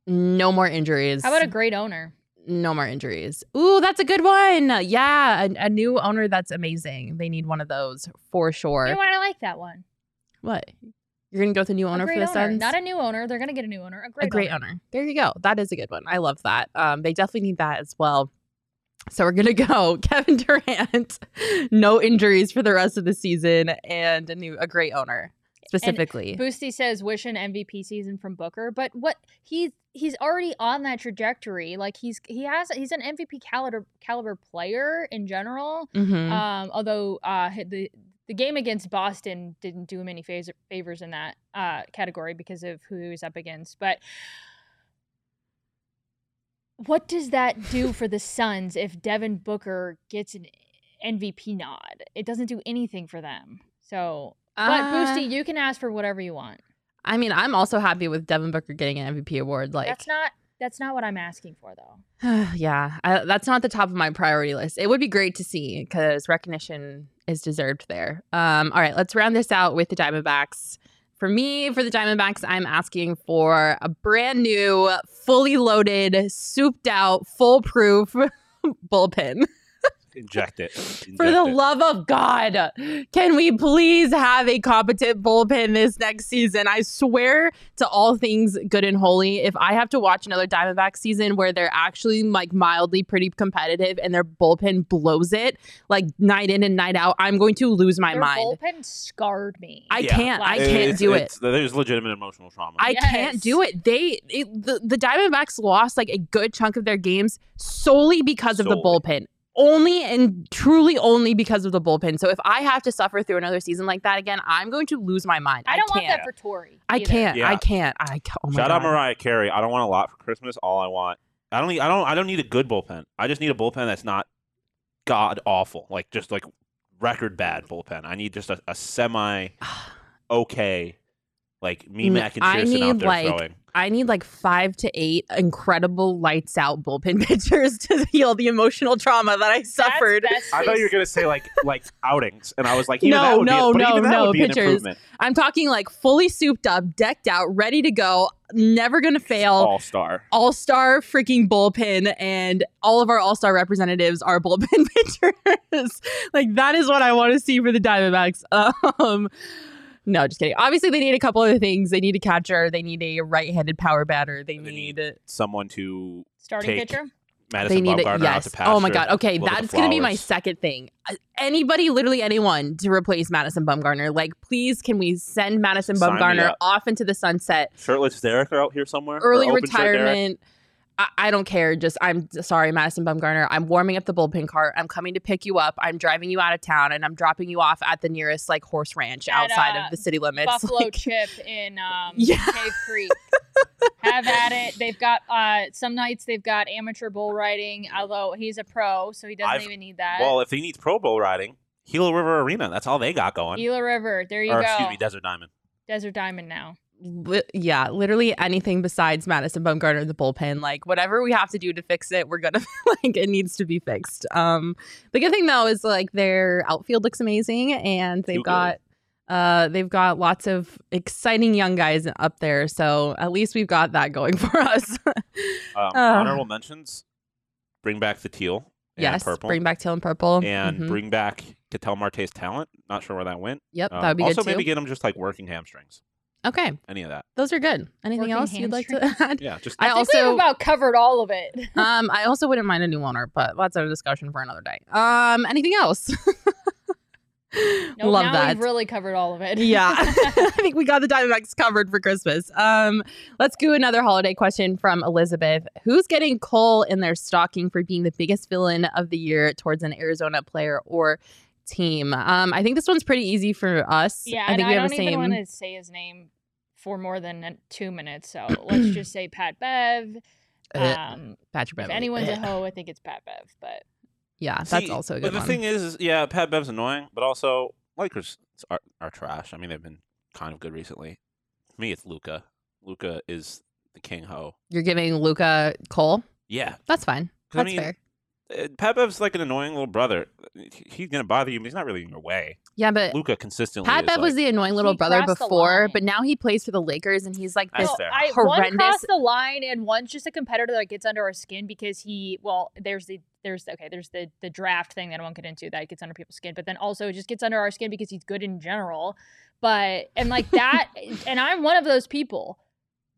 no more injuries. How about a great owner? No more injuries? Ooh, that's a good one. Yeah, a, a new owner that's amazing. They need one of those for sure. You know what? I like that one. what? You're going to go with a new owner a for the owner, Suns? not a new owner. They're gonna get a new owner. A great, a great owner. There you go. That is a good one. I love that. Um, they definitely need that as well. So we're gonna *laughs* go Kevin Durant, *laughs* no injuries for the rest of the season, and a new a great owner specifically. Boosty says wish an MVP season from Booker, but what he's he's already on that trajectory. Like he's he has he's an MVP caliber caliber player in general. Mhm. Um, although uh, the the game against Boston didn't do him any favors favors in that uh, category because of who he was up against. But what does that do *laughs* for the Suns if Devin Booker gets an MVP nod? It doesn't do anything for them. So, but Uh, Boosty, you can ask for whatever you want. I mean, I'm also happy with Devin Booker getting an MVP award. Like, that's not that's not what I'm asking for though. *sighs* yeah, I, that's not the top of my priority list. It would be great to see because recognition is deserved there. Um, all right, let's round this out with the Diamondbacks. For me, for the Diamondbacks, I'm asking for a brand new, fully loaded, souped out, foolproof *laughs* bullpen. Inject it. For the it. love of God, can we please have a competent bullpen this next season? I swear to all things good and holy, if I have to watch another Diamondback season where they're actually like mildly pretty competitive and their bullpen blows it like night in and night out, I'm going to lose my Their mind. bullpen scarred me. I Yeah. can't. I It- can't It's- do it. There's legitimate emotional trauma. I can't do it. They it, the the Diamondbacks lost like a good chunk of their games solely because of the bullpen. Only and truly only because of the bullpen. So if I have to suffer through another season like that again, I'm going to lose my mind. I don't want can't. that for Tori. I can't. Yeah. I can't. I ca- oh my Shout God. out Mariah Carey. I don't want a lot for Christmas. All I want, I don't need. I don't. I don't need a good bullpen. I just need a bullpen that's not god awful. Like just like record bad bullpen. I need just a, a semi *sighs* okay. Like me, Mac, and I Pearson out need, there like, throwing. I need like five to eight incredible lights out bullpen *laughs* pitchers to heal the emotional trauma that I suffered. That's, that's I thought you were gonna say like like outings, and I was like, No, no, be, no, no, pitchers. I'm talking like fully souped up, decked out, ready to go, never gonna fail. All star. All star freaking bullpen, and all of our all star representatives are bullpen *laughs* pitchers. like that is what I want to see for the Diamondbacks. *laughs* Um, no, just kidding. Obviously, they need a couple other things. They need a catcher. They need a right-handed power batter. They They need. need Someone to starting take pitcher. Madison they need it. Bumgarner out Yes. to pasture. Oh my god. Okay, look at the that's gonna be my second thing. Uh, Anybody, literally anyone, to replace Madison Bumgarner. Like, please, can we send Madison Sign Bumgarner off into the sunset? Shirtless Derek are out here somewhere. early open shirt Derek. retirement. I, I don't care. Just I'm sorry, Madison Bumgarner. I'm warming up the bullpen cart. I'm coming to pick you up. I'm driving you out of town, and I'm dropping you off at the nearest like horse ranch At, outside uh, of the city limits. Buffalo *laughs* Like, Chip in *laughs* um, Yeah. Cave Creek. Have at it. They've got uh, some nights they've got amateur bull riding, although he's a pro, so he doesn't I've- even need that. Well, if he needs Pro bull riding, Gila River Arena. That's all they got going. Gila River, there you or go. excuse me, Desert Diamond. Desert Diamond now. Li- yeah, literally anything besides Madison Bumgarner, in the bullpen. Like whatever we have to do to fix it, we're gonna *laughs* like it needs to be fixed. Um, the good thing though is like their outfield looks amazing, and they've Too good. got uh they've got lots of exciting young guys up there. So at least we've got that going *laughs* for us. Um, Uh. honorable mentions: bring back the teal and yes, purple, bring back teal and purple, and Mhm. bring back Ketel Marte's talent. Not sure where that went. yep, Um, that would be also, good too. maybe get him just like working hamstrings. Okay, Any of that? those are good. Anything Working else you'd like to add? *laughs* Yeah, just I I, think we've also about covered all of it. *laughs* *laughs* um I also wouldn't mind a new owner, but that's a discussion for another day. Um, anything else? No, Love now that. We've really covered all of it. yeah, I think we got the Diamondbacks covered for Christmas. Um, let's do another holiday question from Elizabeth. Who's getting coal in their stocking for being the biggest villain of the year towards an Arizona player or team? Um, I think this one's pretty easy for us. yeah, I and think I we have don't the even same. want to say his name for more than uh, two minutes. So *clears throat* let's just say Pat Bev. Uh, Um, Patrick if Beverley. anyone's a Uh, hoe, I think it's Pat Bev. But yeah, that's also a but good the one. thing is, is, yeah, Pat Bev's annoying, but also Lakers are, are trash. I mean, they've been kind of good recently. For me, it's Luka. Luka is the king ho. You're giving Luka coal. Yeah, That's fine. 'Cause I That's mean, fair. Uh, Pat Bev's like an annoying little brother. He's gonna bother you, but he's not really in your way. Yeah, but Luka consistently. Pat is Bev was the annoying little brother before, but now he plays for the Lakers and he's like this fair. I, one crossed the line, and one's just a competitor that gets under our skin because he. Well, there's the there's okay there's the the draft thing that I won't get into that gets under people's skin, but then also it just gets under our skin because he's good in general. But and like that, *laughs* and I'm one of those people.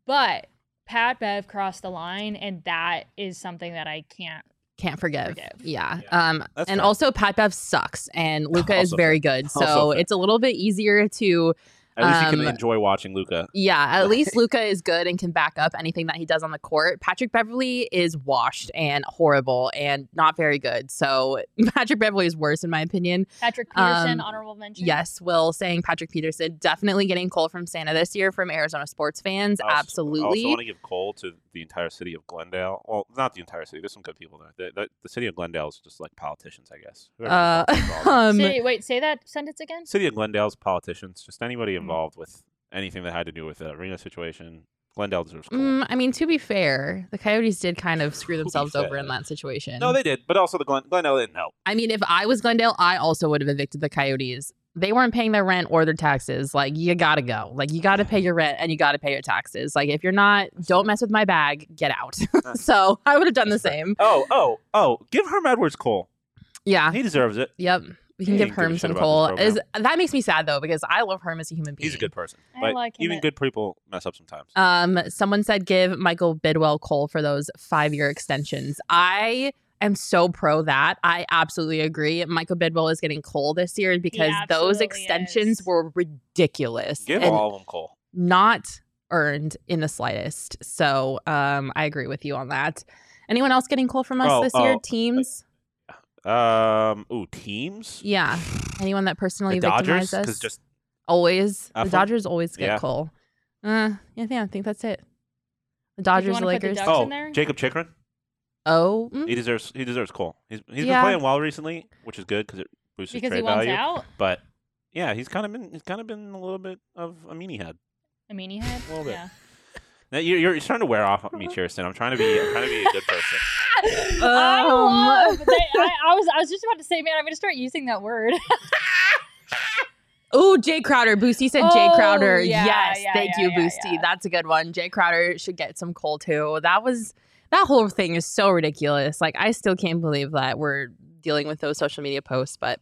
But Pat Bev crossed the line, and that is something that I can't. Can't forgive. Forgive. Yeah. Yeah, Um that's and fair. also Pat Bev sucks and *laughs* Luka is very fair. good. So Also fair. it's a little bit easier to At least you can um, enjoy watching Luka. yeah, at *laughs* least Luka is good and can back up anything that he does on the court. Patrick Beverley is washed and horrible and not very good. So *laughs* Patrick Beverley is worse in my opinion. Patrick Peterson, Um, honorable mention. Yes, Will saying Patrick Peterson definitely getting coal from Santa this year from Arizona sports fans. I also- I also want to give coal to the entire city of Glendale. Well, not the entire city. There's some good people there. The, the, the city of Glendale is just like politicians, I guess. Uh, responsible for all that. um, Say, wait, say that sentence again. city of Glendale's politicians, just anybody Hmm. involved with anything that had to do with the arena situation. Glendale deserves Mm, I mean, to be fair, the Coyotes did kind of screw *laughs* themselves over in that situation. No, they did, but also the Glen- Glendale didn't help. I mean, if I was Glendale, I also would have evicted the Coyotes. They weren't paying their rent or their taxes. Like, you gotta go. Like, you gotta pay your rent and you gotta pay your taxes. Like, if you're not, don't mess with my bag. Get out. *laughs* so I would have done the same. Oh, oh, oh! Give Herm Edwards coal. Yeah. He deserves it. Yep. We can He give ain't give a Herm some coal. Is that makes me sad though because I love Herm as a human being. He's a good person, I but like him even at- good people mess up sometimes. Um, someone said give Michael Bidwill coal for those five year extensions. I am so pro that. I absolutely agree. Michael Bidwill is getting coal this year because those extensions is. were ridiculous Give all of them coal. not earned in the slightest. So um, I agree with you on that. Anyone else getting coal from us Oh, this year? oh, Teams? Um, ooh, teams. Yeah. *sighs* Anyone that personally The Dodgers, us? because just always. Eflin? The Dodgers always get Yeah. coal. Uh, yeah, yeah, I think that's it. The Dodgers, wanna put the Lakers. Ducks oh, in there? Jakob Chychrun. Oh, mm, He deserves he deserves coal. He's he's Yeah. been playing well recently, which is good because it boosts his trade he wants value. out. But yeah, he's kind of been he's kind of been a little bit of a meanie head. A meanie head? A little bit. Yeah. Now, you're, you're starting to wear off on me, Kirsten. I'm trying to be. I'm trying to be a good person. *laughs* I Um, love. *laughs* They, I, I was. I was just about to say, man, I'm gonna start using that word. Oh, Jae Crowder. Boosty said Jae Oh, Crowder. yeah, yes, yeah, thank yeah, you, yeah, Boosty. yeah. That's a good one. Jae Crowder should get some coal too. That was that whole thing is so ridiculous. Like I still can't believe that we're dealing with those social media posts. But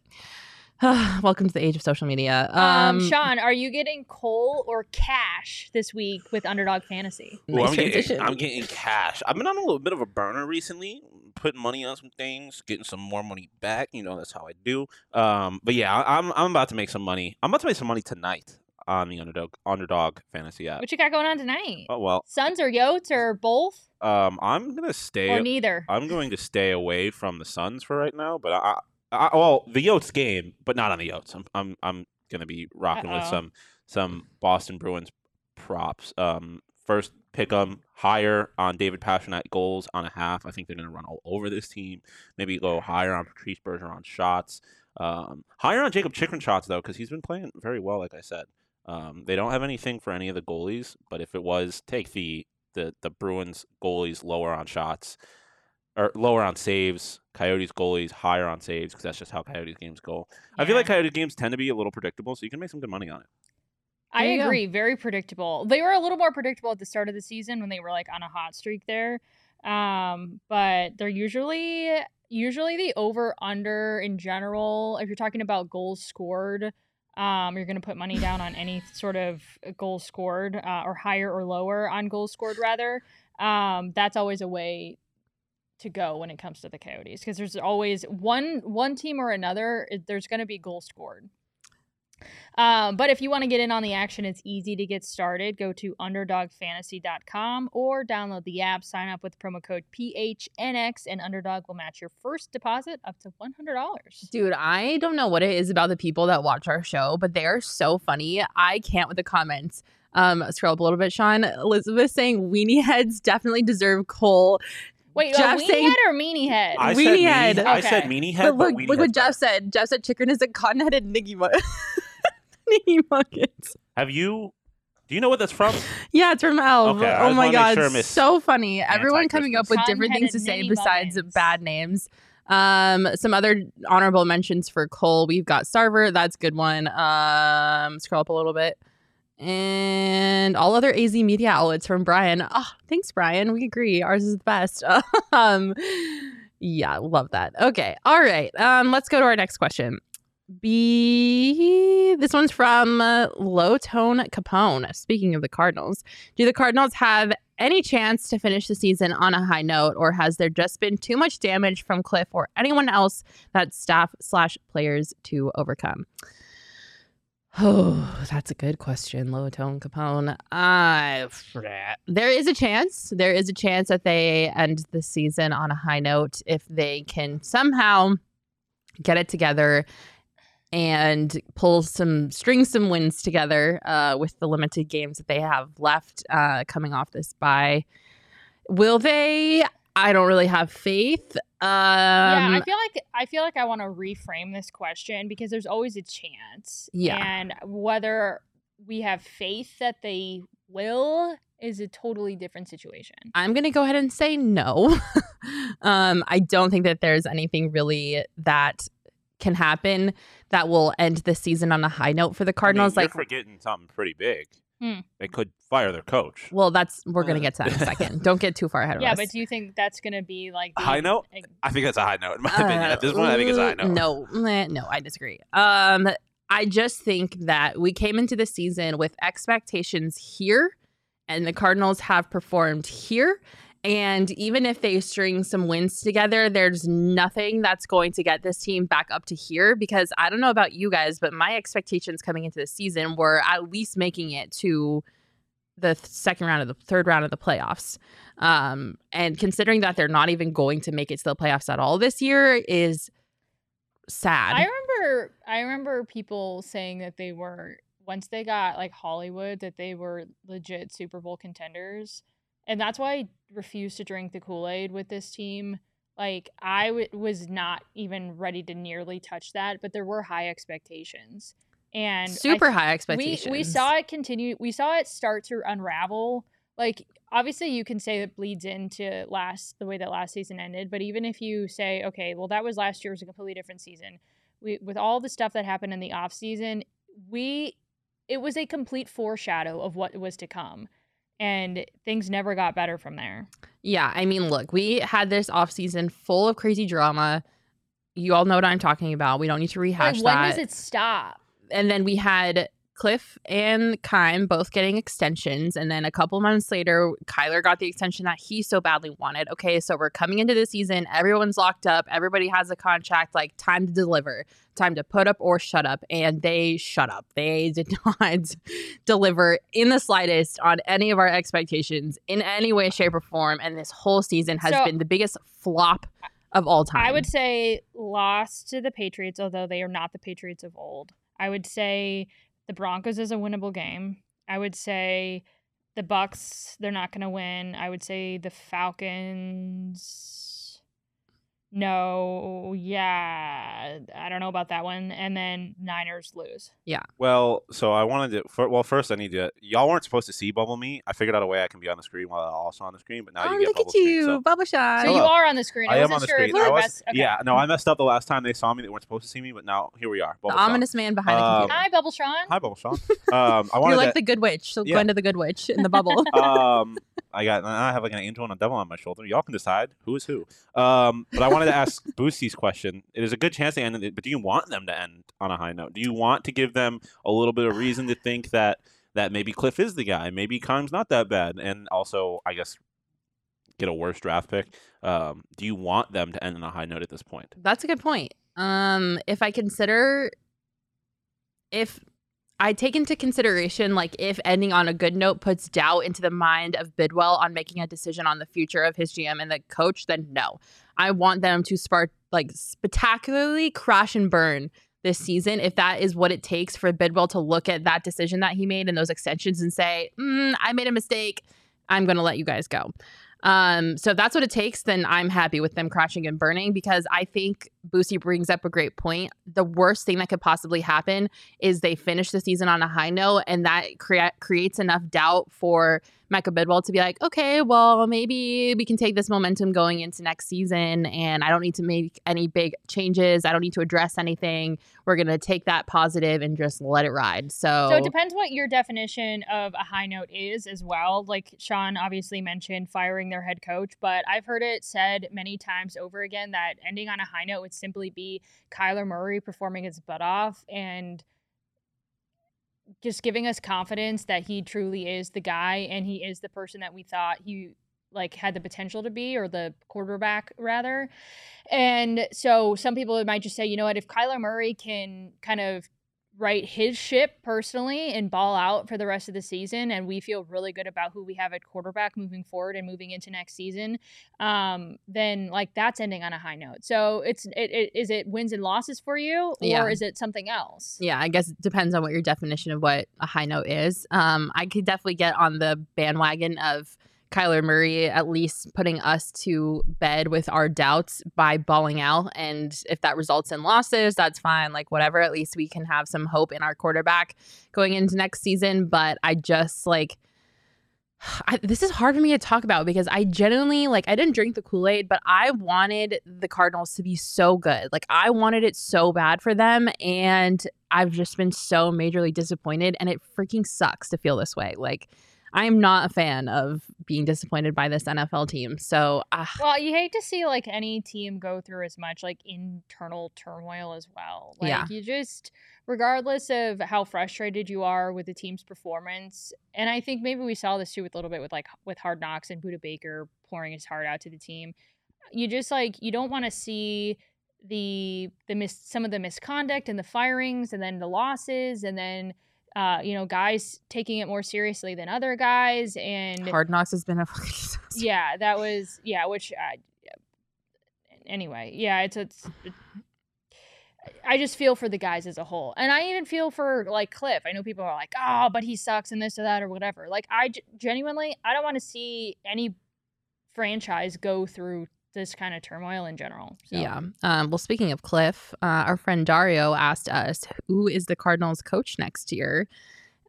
*sighs* welcome to the age of social media. Um, Um, Shaun, are you getting coal or cash this week with Underdog Fantasy? Well, nice I'm, getting. I'm getting cash. I've been on a little bit of a burner recently, putting money on some things, getting some more money back. You know, that's how I do. Um, but yeah, I- I'm I'm about to make some money. I'm about to make some money tonight on the underdog underdog fantasy app. What you got going on tonight? Oh well, Suns or Yotes or both um, I'm gonna stay. or neither? I'm going to stay away from the Suns for right now. But I, I well, the Yotes game, but not on the Yotes. I'm I'm I'm gonna be rocking with Uh-oh. some some Boston Bruins props. Um, first pick them higher on David Pastrnak goals on a half. I think they're gonna run all over this team. Maybe go higher on Patrice Bergeron shots. Um, higher on Jakob Chychrun shots though, because he's been playing very well. Like I said, um, they don't have anything for any of the goalies. But if it was take the the the Bruins goalies lower on shots or lower on saves, Coyotes goalies higher on saves because that's just how Coyotes games go. I feel like Yeah. Coyotes games tend to be a little predictable, so you can make some good money on it. I There you go. agree. Very predictable. They were a little more predictable at the start of the season when they were like on a hot streak there. Um, but they're usually usually the over under in general. If you're talking about goals scored, um, you're going to put money down on any sort of goal scored uh, or higher or lower on goals scored rather. Um, that's always a way to go when it comes to the Coyotes because there's always one one team or another. There's going to be goal scored. Um, but if you want to get in on the action, it's easy to get started. Go to underdogfantasy.com or download the app, sign up with promo code PHNX, and Underdog will match your first deposit up to $100. Dude, I don't know what it is about the people that watch our show, but they are so funny. I can't with the comments. Um, scroll up a little bit, Shaun. Elizabeth saying weenie heads definitely deserve coal. Wait, Jeff a weenie saying- head or meanie head? I Weenie said meanie, head. I said Okay. meanie head, but but, look, weenie look what Jeff said. Jeff said chicken is a cotton-headed niggy *laughs* *laughs* mu- niggy. Have you? Do you know what that's from? Yeah, it's from Elf. Okay, I oh just my wanna make god, sure I miss so funny. Everyone coming up with different things to say Cotton-headed besides Nitty Muggins. bad names. Um, some other honorable mentions for coal. We've got Starver. That's a good one. Um, scroll up a little bit. And all other AZ media outlets from Brian. Oh, thanks, Brian. We agree. Ours is the best. *laughs* um, yeah, love that. Okay. All right. Um, let's go to our next question. B. This one's from uh, Low Tone Capone. Speaking of the Cardinals, do the Cardinals have any chance to finish the season on a high note, or has there just been too much damage from Cliff or anyone else that staff slash players to overcome? Oh, *sighs* that's a good question, Low Tone Capone. Uh, there is a chance. There is a chance that they end the season on a high note if they can somehow get it together and pull some string some wins together uh, with the limited games that they have left uh, coming off this bye. Will they? I don't really have faith. Um, yeah, I feel like I feel like I want to reframe this question because there's always a chance. Yeah. And whether we have faith that they will is a totally different situation. I'm going to go ahead and say no. *laughs* um, I don't think that there's anything really that can happen that will end the season on a high note for the Cardinals. I mean, like, you're forgetting something pretty big. Hmm. They could fire their coach. well, that's we're going to get to that in a second. *laughs* Don't get too far ahead of Yeah, us. but do you think that's going to be like the, High note? like, I think that's a high note in my opinion. At this point, I think it's a high Uh, note. No, no, I disagree. Um, I just think that we came into the season with expectations here, and the Cardinals have performed here. And even if they string some wins together, there's nothing that's going to get this team back up to here because I don't know about you guys, but my expectations coming into the season were at least making it to the second round of the third round of the playoffs. Um, and considering that they're not even going to make it to the playoffs at all this year is sad. I remember I remember people saying that they were once they got like Hollywood that they were legit Super Bowl contenders. And that's why I refused to drink the Kool-Aid with this team. Like I w- was not even ready to nearly touch that, but there were high expectations. and Super high we expectations. we saw it continue we saw it start to unravel like obviously you can say it bleeds into last the way that last season ended but even if you say okay well that was last year was a completely different season we with all the stuff that happened in the off season we it was a complete foreshadow of what was to come and things never got better from there Yeah, I mean, look, we had this off season full of crazy drama. You all know what I'm talking about. We don't need to rehash like, when that. does it stop and then we had Cliff and Keim both getting extensions. And then a couple months later, Kyler got the extension that he so badly wanted. Okay, so we're coming into the season. Everyone's locked up. Everybody has a contract. Like, time to deliver, time to put up or shut up. And they shut up. They *laughs* did not deliver in the slightest on any of our expectations in any way, shape, or form. And this whole season has So- been the biggest flop of all time. I would say lost to the Patriots, although they are not the Patriots of old. I would say the Broncos is a winnable game. I would say the Bucks, they're not going to win. I would say the Falcons. No, yeah, I don't know about that one. And then Niners lose. Yeah. Well, so I wanted to. For, well, first I need to. Y'all weren't supposed to see Bubble Me. I figured out a way I can be on the screen while I'm also on the screen. But now oh, you get look bubble at you, screen. So Bubble Shot. So you are on the screen. I, I am on the sure screen. if you I were was, best. Okay. Yeah, no, I messed up the last time they saw me. They weren't supposed to see me, but now here we are. the Bubble Shaun. ominous man behind the Um, computer. Hi, Bubble Shaun. Hi, Bubble Shaun. *laughs* Um, I You're like to. the good witch. So Yeah. go into the good witch in the bubble. *laughs* um, I got. I have like an angel and a devil on my shoulder. Y'all can decide who is who. Um, but I wanted to ask *laughs* Boostie's question. It is a good chance to end it, but do you want them to end on a high note? Do you want to give them a little bit of reason to think that that maybe Cliff is the guy, maybe Keim's not that bad, and also I guess get a worse draft pick? Um, do you want them to end on a high note at this point? That's a good point. Um, if I consider, if I take into consideration, like if ending on a good note puts doubt into the mind of Bidwill on making a decision on the future of his GM and the coach, then no. I want them to spark like spectacularly crash and burn this season if that is what it takes for Bidwill to look at that decision that he made and those extensions and say, mm, I made a mistake. I'm going to let you guys go. Um, so if that's what it takes, then I'm happy with them crashing and burning because I think Boosie brings up a great point. The worst thing that could possibly happen is they finish the season on a high note, and that crea- creates enough doubt for Mecca Bidwill to be like, okay, well, maybe we can take this momentum going into next season, and I don't need to make any big changes. I don't need to address anything. We're gonna take that positive and just let it ride. So, So it depends what your definition of a high note is as well. Like Shaun obviously mentioned firing their head coach, but I've heard it said many times over again that ending on a high note would simply be Kyler Murray performing his butt off and just giving us confidence that he truly is the guy and he is the person that we thought he like had the potential to be or the quarterback rather. And so some people might just say, you know what, if Kyler Murray can kind of right his ship personally and ball out for the rest of the season and we feel really good about who we have at quarterback moving forward and moving into next season um then like that's ending on a high note so it's it, it is it wins and losses for you or Yeah. is it something else yeah, I guess it depends on what your definition of what a high note is. Um, I could definitely get on the bandwagon of Kyler Murray at least putting us to bed with our doubts by balling out. And if that results in losses, that's fine. Like, whatever. At least we can have some hope in our quarterback going into next season. But I just like, *sighs* I, this is hard for me to talk about because I genuinely like I didn't drink the Kool Aid, but I wanted the Cardinals to be so good. Like I wanted it so bad for them, and I've just been so majorly disappointed, and it freaking sucks to feel this way. Like I am not a fan of being disappointed by this NFL team. So uh, well you hate to see like any team go through as much like internal turmoil as well like Yeah. you just regardless of how frustrated you are with the team's performance and i think maybe we saw this too with a little bit with like with hard knocks and Budda Baker pouring his heart out to the team you just like you don't want to see the the mis- some of the misconduct and the firings and then the losses and then uh, you know guys taking it more seriously than other guys and Hard Knocks has been a *laughs* fucking disaster. yeah that was yeah which I, anyway yeah it's it's it- I just feel for the guys as a whole, and I even feel for like Cliff. I know people are like, "Oh, but he sucks and this or that or whatever." Like, I genuinely, I don't want to see any franchise go through this kind of turmoil in general. So. Yeah. Um, well, speaking of Cliff, uh, our friend Dario asked us, who is the Cardinals coach next year?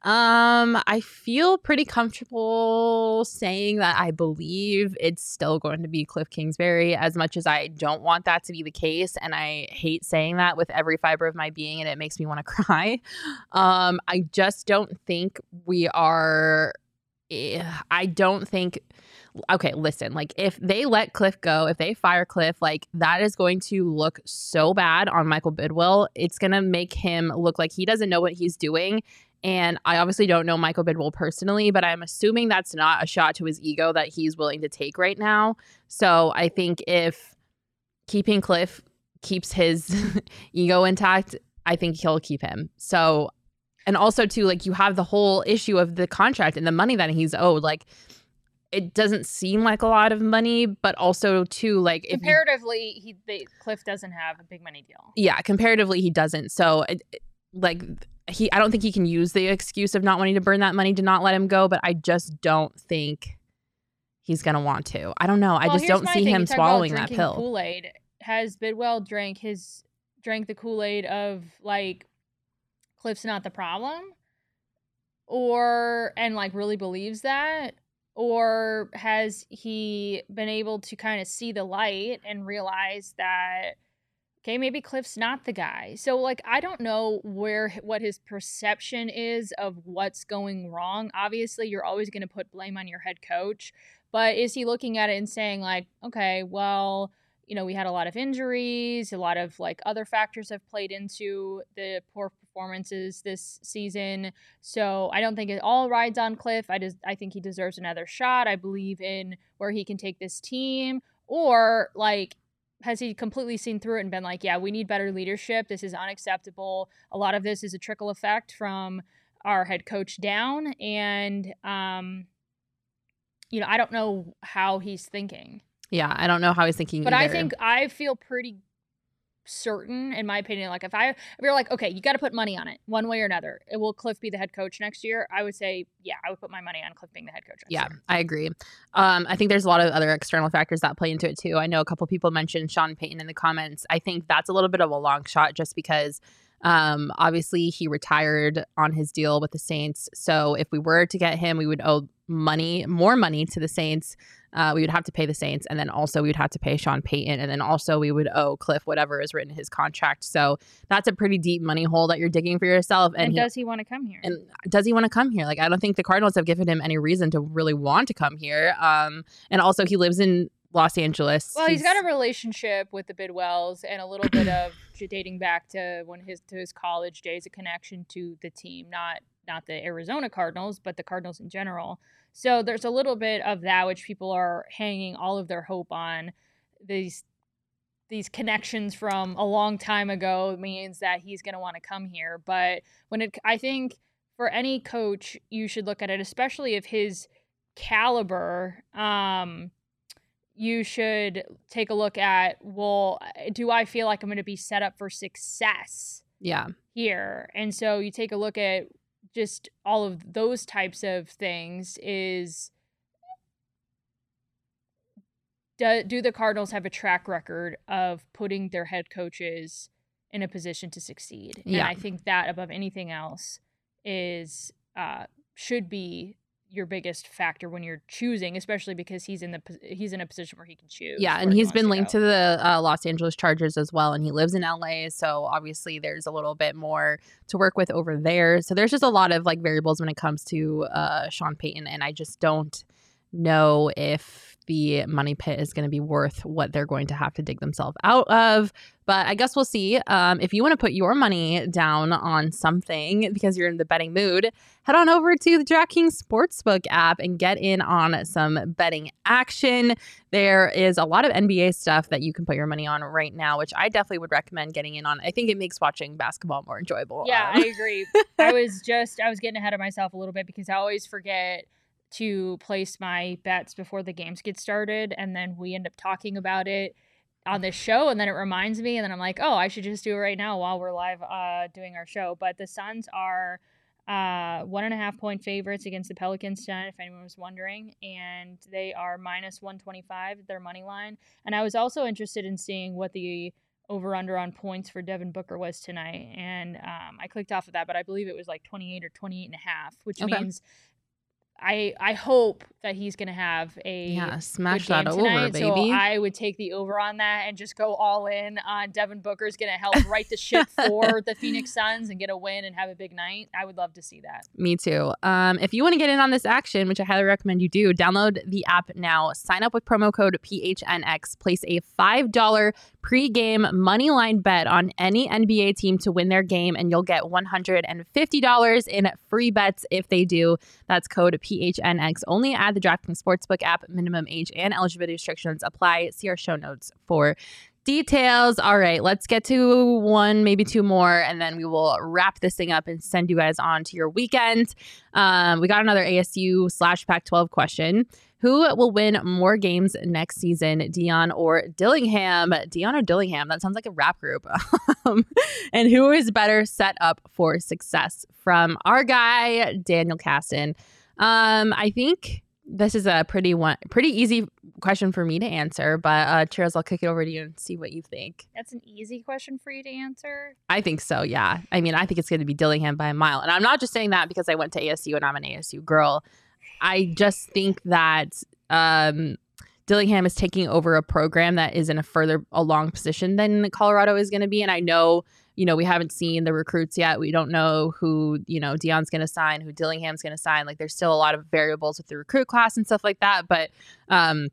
Um, I feel pretty comfortable saying that I believe it's still going to be Cliff Kingsbury, as much as I don't want that to be the case. And I hate saying that with every fiber of my being, and it makes me want to *laughs* cry. Um, I just don't think we are. eh, I don't think okay, listen, like if they let Cliff go, if they fire Cliff, like that is going to look so bad on Michael Bidwill. It's going to make him look like he doesn't know what he's doing. And I obviously don't know Michael Bidwill personally, but I'm assuming that's not a shot to his ego that he's willing to take right now. So I think if keeping Cliff keeps his *laughs* ego intact, I think he'll keep him. So, and also too, like you have the whole issue of the contract and the money that he's owed. Like, it doesn't seem like a lot of money, but also too, like you- Comparatively, he they, Cliff doesn't have a big money deal. yeah, comparatively he doesn't. So, it, like he, I don't think he can use the excuse of not wanting to burn that money to not let him go. But I just don't think he's gonna want to. I don't know. I just don't see thing. him swallowing that pill. Kool Aid has Bidwill drank his drank the Kool Aid of like Cliff's not the problem, or and like really believes that, or has he been able to kind of see the light and realize that okay maybe cliff's not the guy? So like i don't know where what his perception is of what's going wrong. Obviously you're always going to put blame on your head coach but is he looking at it and saying like okay well you know we had a lot of injuries a lot of like other factors have played into the poor performances this season. So i don't think it all rides on cliff. I just i think he deserves another shot i believe in where he can take this team. Or like has he completely seen through it and been like yeah we need better leadership. This is unacceptable. A lot of this is a trickle effect from our head coach down and um you know i don't know how he's thinking. Yeah, I don't know how he's thinking. but I think I feel pretty certain, in my opinion. Like if I if you're like, okay, you got to put money on it, one way or another. It will Cliff be the head coach next year? I would say, yeah, I would put my money on Cliff being the head coach. Yeah, year. I agree. Um, I think there's a lot of other external factors that play into it too. I know a couple people mentioned Sean Payton in the comments. I think that's a little bit of a long shot just because um, obviously he retired on his deal with the Saints. So if we were to get him, we would owe money, more money to the Saints. Uh, we would have to pay the Saints, and then also we would have to pay Sean Payton, and then also we would owe Cliff whatever is written in his contract. So that's a pretty deep money hole that you're digging for yourself. And, And, he, does he want to come here? and does he want to come here? Like, I don't think the Cardinals have given him any reason to really want to come here. Um, and also he lives in Los Angeles. well, he's got a relationship with the Bidwills and a little bit *clears throat* of dating back to when his to his college days, a connection to the team, not not the Arizona Cardinals, but the Cardinals in general. So there's a little bit of that which people are hanging all of their hope on. These these connections from a long time ago means that he's going to want to come here. But when it, I think for any coach, you should look at it, especially if his caliber. Um, you should take a look at well do i feel like i'm going to be set up for success yeah, here? And so you take a look at just all of those types of things is do, do the cardinals have a track record of putting their head coaches in a position to succeed? Yeah. and i think that above anything else is uh should be your biggest factor when you're choosing especially because he's in the he's in a position where he can choose yeah, and he he's been linked go. to the uh, Los Angeles Chargers as well, and he lives in LA, so obviously there's a little bit more to work with over there. So there's just a lot of like variables when it comes to uh, Sean Payton, and I just don't know if the money pit is going to be worth what they're going to have to dig themselves out of. But I guess we'll see. Um, if you want to put your money down on something because you're in the betting mood, head on over to the DraftKings Sportsbook app and get in on some betting action. There is a lot of NBA stuff that you can put your money on right now, which I definitely would recommend getting in on. I think it makes watching basketball more enjoyable. Yeah, Um, I agree. I *laughs* was just I was getting ahead of myself a little bit because I always forget to place my bets before the games get started and then we end up talking about it on this show and then it reminds me and then I'm like, "Oh, I should just do it right now while we're live uh doing our show." But the Suns are uh, one and a half point favorites against the Pelicans tonight, if anyone was wondering, and they are minus 125 their money line. And I was also interested in seeing what the over under on points for Devin Booker was tonight, and um, I clicked off of that, but I believe it was like 28 or 28 and a half, which Okay. means I I hope that he's gonna have a Yeah, smash that over, tonight, So baby. I would take the over on that and just go all in on Devin Booker's going to help right the ship *laughs* for the Phoenix Suns and get a win and have a big night. I would love to see that. Me too. Um, if you want to get in on this action, which I highly recommend you do, download the app now. Sign up with promo code PHNX. Place a $5 pregame money line bet on any NBA team to win their game, and you'll get $150 in free bets if they do. That's code PHNX only at the DraftKings Sportsbook app. Minimum age and eligibility restrictions apply. See our show notes for details. All right, let's get to one, maybe two more, and then we will wrap this thing up and send you guys on to your weekend. Um, we got another ASU slash Pac 12 question. Who will win more games next season, Dion or Dillingham? Dion or Dillingham? That sounds like a rap group. *laughs* Um, and who is better set up for success? From our guy, Daniel Caston. Um, I think this is a pretty one, pretty easy question for me to answer. But uh, Cheers, I'll kick it over to you and see what you think. That's an easy question for you to answer. I think so. Yeah. I mean, I think it's going to be Dillingham by a mile, and I'm not just saying that because I went to ASU and I'm an ASU girl. I just think that um, Dillingham is taking over a program that is in a further along position than Colorado is going to be, and I know. You know, we haven't seen the recruits yet. We don't know who, you know, Deion's going to sign, who Dillingham's going to sign. Like, there's still a lot of variables with the recruit class and stuff like that. But um,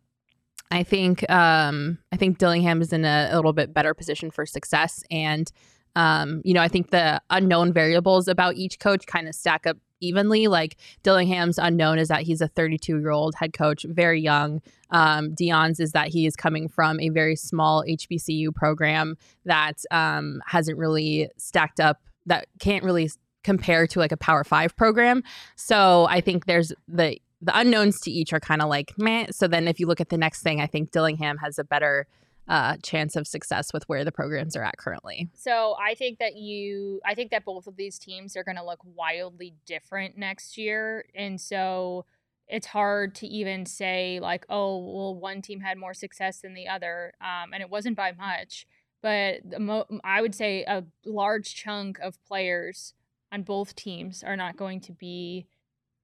I think um, I think Dillingham is in a, a little bit better position for success, and um, you know I think the unknown variables about each coach kind of stack up evenly. Like Dillingham's unknown is that he's a 32 year old head coach, very young. Um, Deion's is that he is coming from a very small HBCU program that um, hasn't really stacked up, that can't really compare to like a Power Five program. So I think there's the the unknowns to each are kind of like meh. So then if you look at the next thing, I think Dillingham has a better uh, chance of success with where the programs are at currently. So I think that you, I think that both of these teams are going to look wildly different next year, and so it's hard to even say like, oh, well, one team had more success than the other, um, and it wasn't by much. But mo- I would say a large chunk of players on both teams are not going to be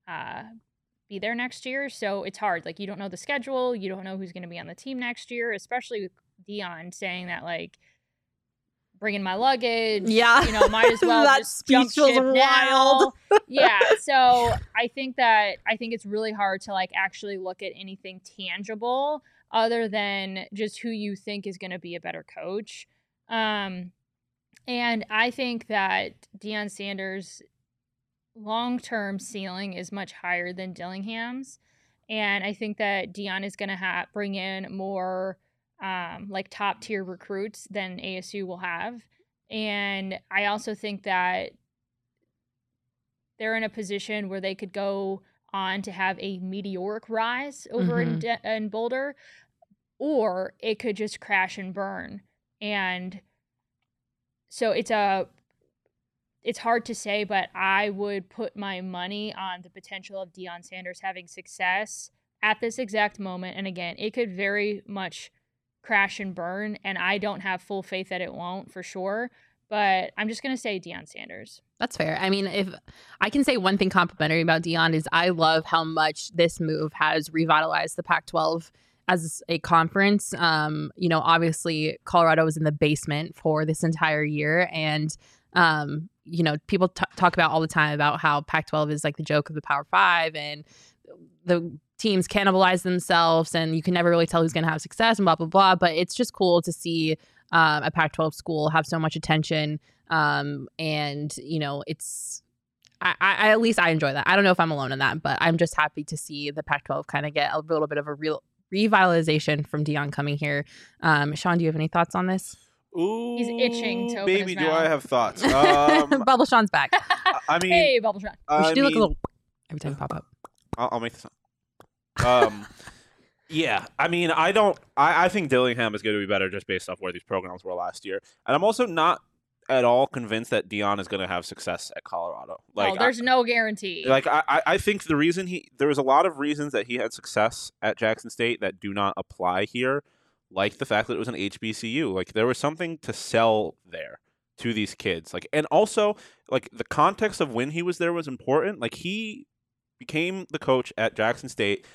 uh, be there next year. So it's hard. Like you don't know the schedule, you don't know who's going to be on the team next year, especially Deion saying that like bringing my luggage. Yeah. you know, might as *laughs* well That just jump speech was wild. now. *laughs* yeah, so I think that I think it's really hard to like actually look at anything tangible other than just who you think is going to be a better coach. Um, and I think that Deion Sanders' long term ceiling is much higher than Dillingham's. And I think that Deion is going to ha- bring in more um, like top tier recruits than ASU will have. And I also think that they're in a position where they could go on to have a meteoric rise over in, De- in Boulder, or it could just crash and burn. And so it's a it's hard to say, but I would put my money on the potential of Deion Sanders having success at this exact moment. And again, it could very much crash and burn, and I don't have full faith that it won't for sure. But I'm just gonna say Deion Sanders. That's fair. I mean, if I can say one thing complimentary about Deion is I love how much this move has revitalized the Pac-12 as a conference. Um, you know, obviously Colorado was in the basement for this entire year, and um, you know, people t- talk about all the time about how Pac-12 is like the joke of the Power Five, and the teams cannibalize themselves, and you can never really tell who's going to have success, and blah blah blah. But it's just cool to see um, a Pac-12 school have so much attention, um, and you know, it's. I, I at least I enjoy that. I don't know if I'm alone in that, but I'm just happy to see the Pac-12 kind of get a little bit of a real revitalization from Deion coming here. Um, Shaun, do you have any thoughts on this? Ooh, he's itching to open baby, his do I have thoughts? *laughs* Um, *laughs* Bubble Shaun's back. I mean, hey, Bubble Shot. We I should do like a little every time you pop up. I'll, I'll make this. Um, yeah, I mean, I don't. I, I think Dillingham is going to be better just based off where these programs were last year, and I'm also not at all convinced that Deion is going to have success at Colorado. Like, oh, there's I, no guarantee. like I, I- I think the reason he there was a lot of reasons that he had success at Jackson State that do not apply here, like the fact that it was an HBCU. Like there was something to sell there to these kids. Like and also like the context of when he was there was important. Like he became the coach at Jackson State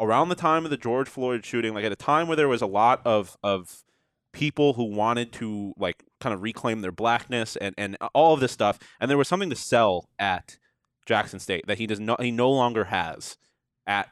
around the time of the George Floyd shooting, like at a time where there was a lot of of people who wanted to like kind of reclaim their blackness and and all of this stuff and there was something to sell at Jackson State that he does not he no longer has at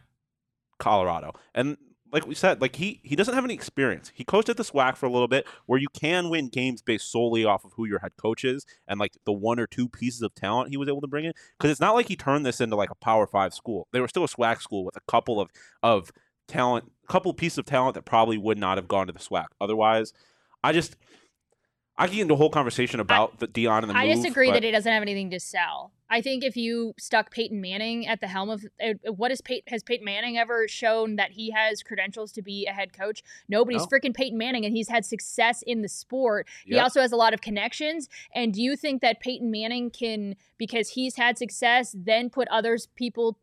Colorado. And like we said, like he he doesn't have any experience. He coached at the SWAC for a little bit, where you can win games based solely off of who your head coach is and like the one or two pieces of talent he was able to bring in. Because it's not like he turned this into like a Power Five school. They were still a SWAC school with a couple of of talent, a couple pieces of talent that probably would not have gone to the SWAC otherwise. I just I can get into a whole conversation about the Deion and the I move, disagree but- that it doesn't have anything to sell. I think if you stuck Peyton Manning at the helm of uh, what is Peyton has Peyton Manning ever shown that he has credentials to be a head coach? Nobody's No. freaking Peyton Manning, and he's had success in the sport. He also has a lot of connections. And do you think that Peyton Manning can, because he's had success, then put others people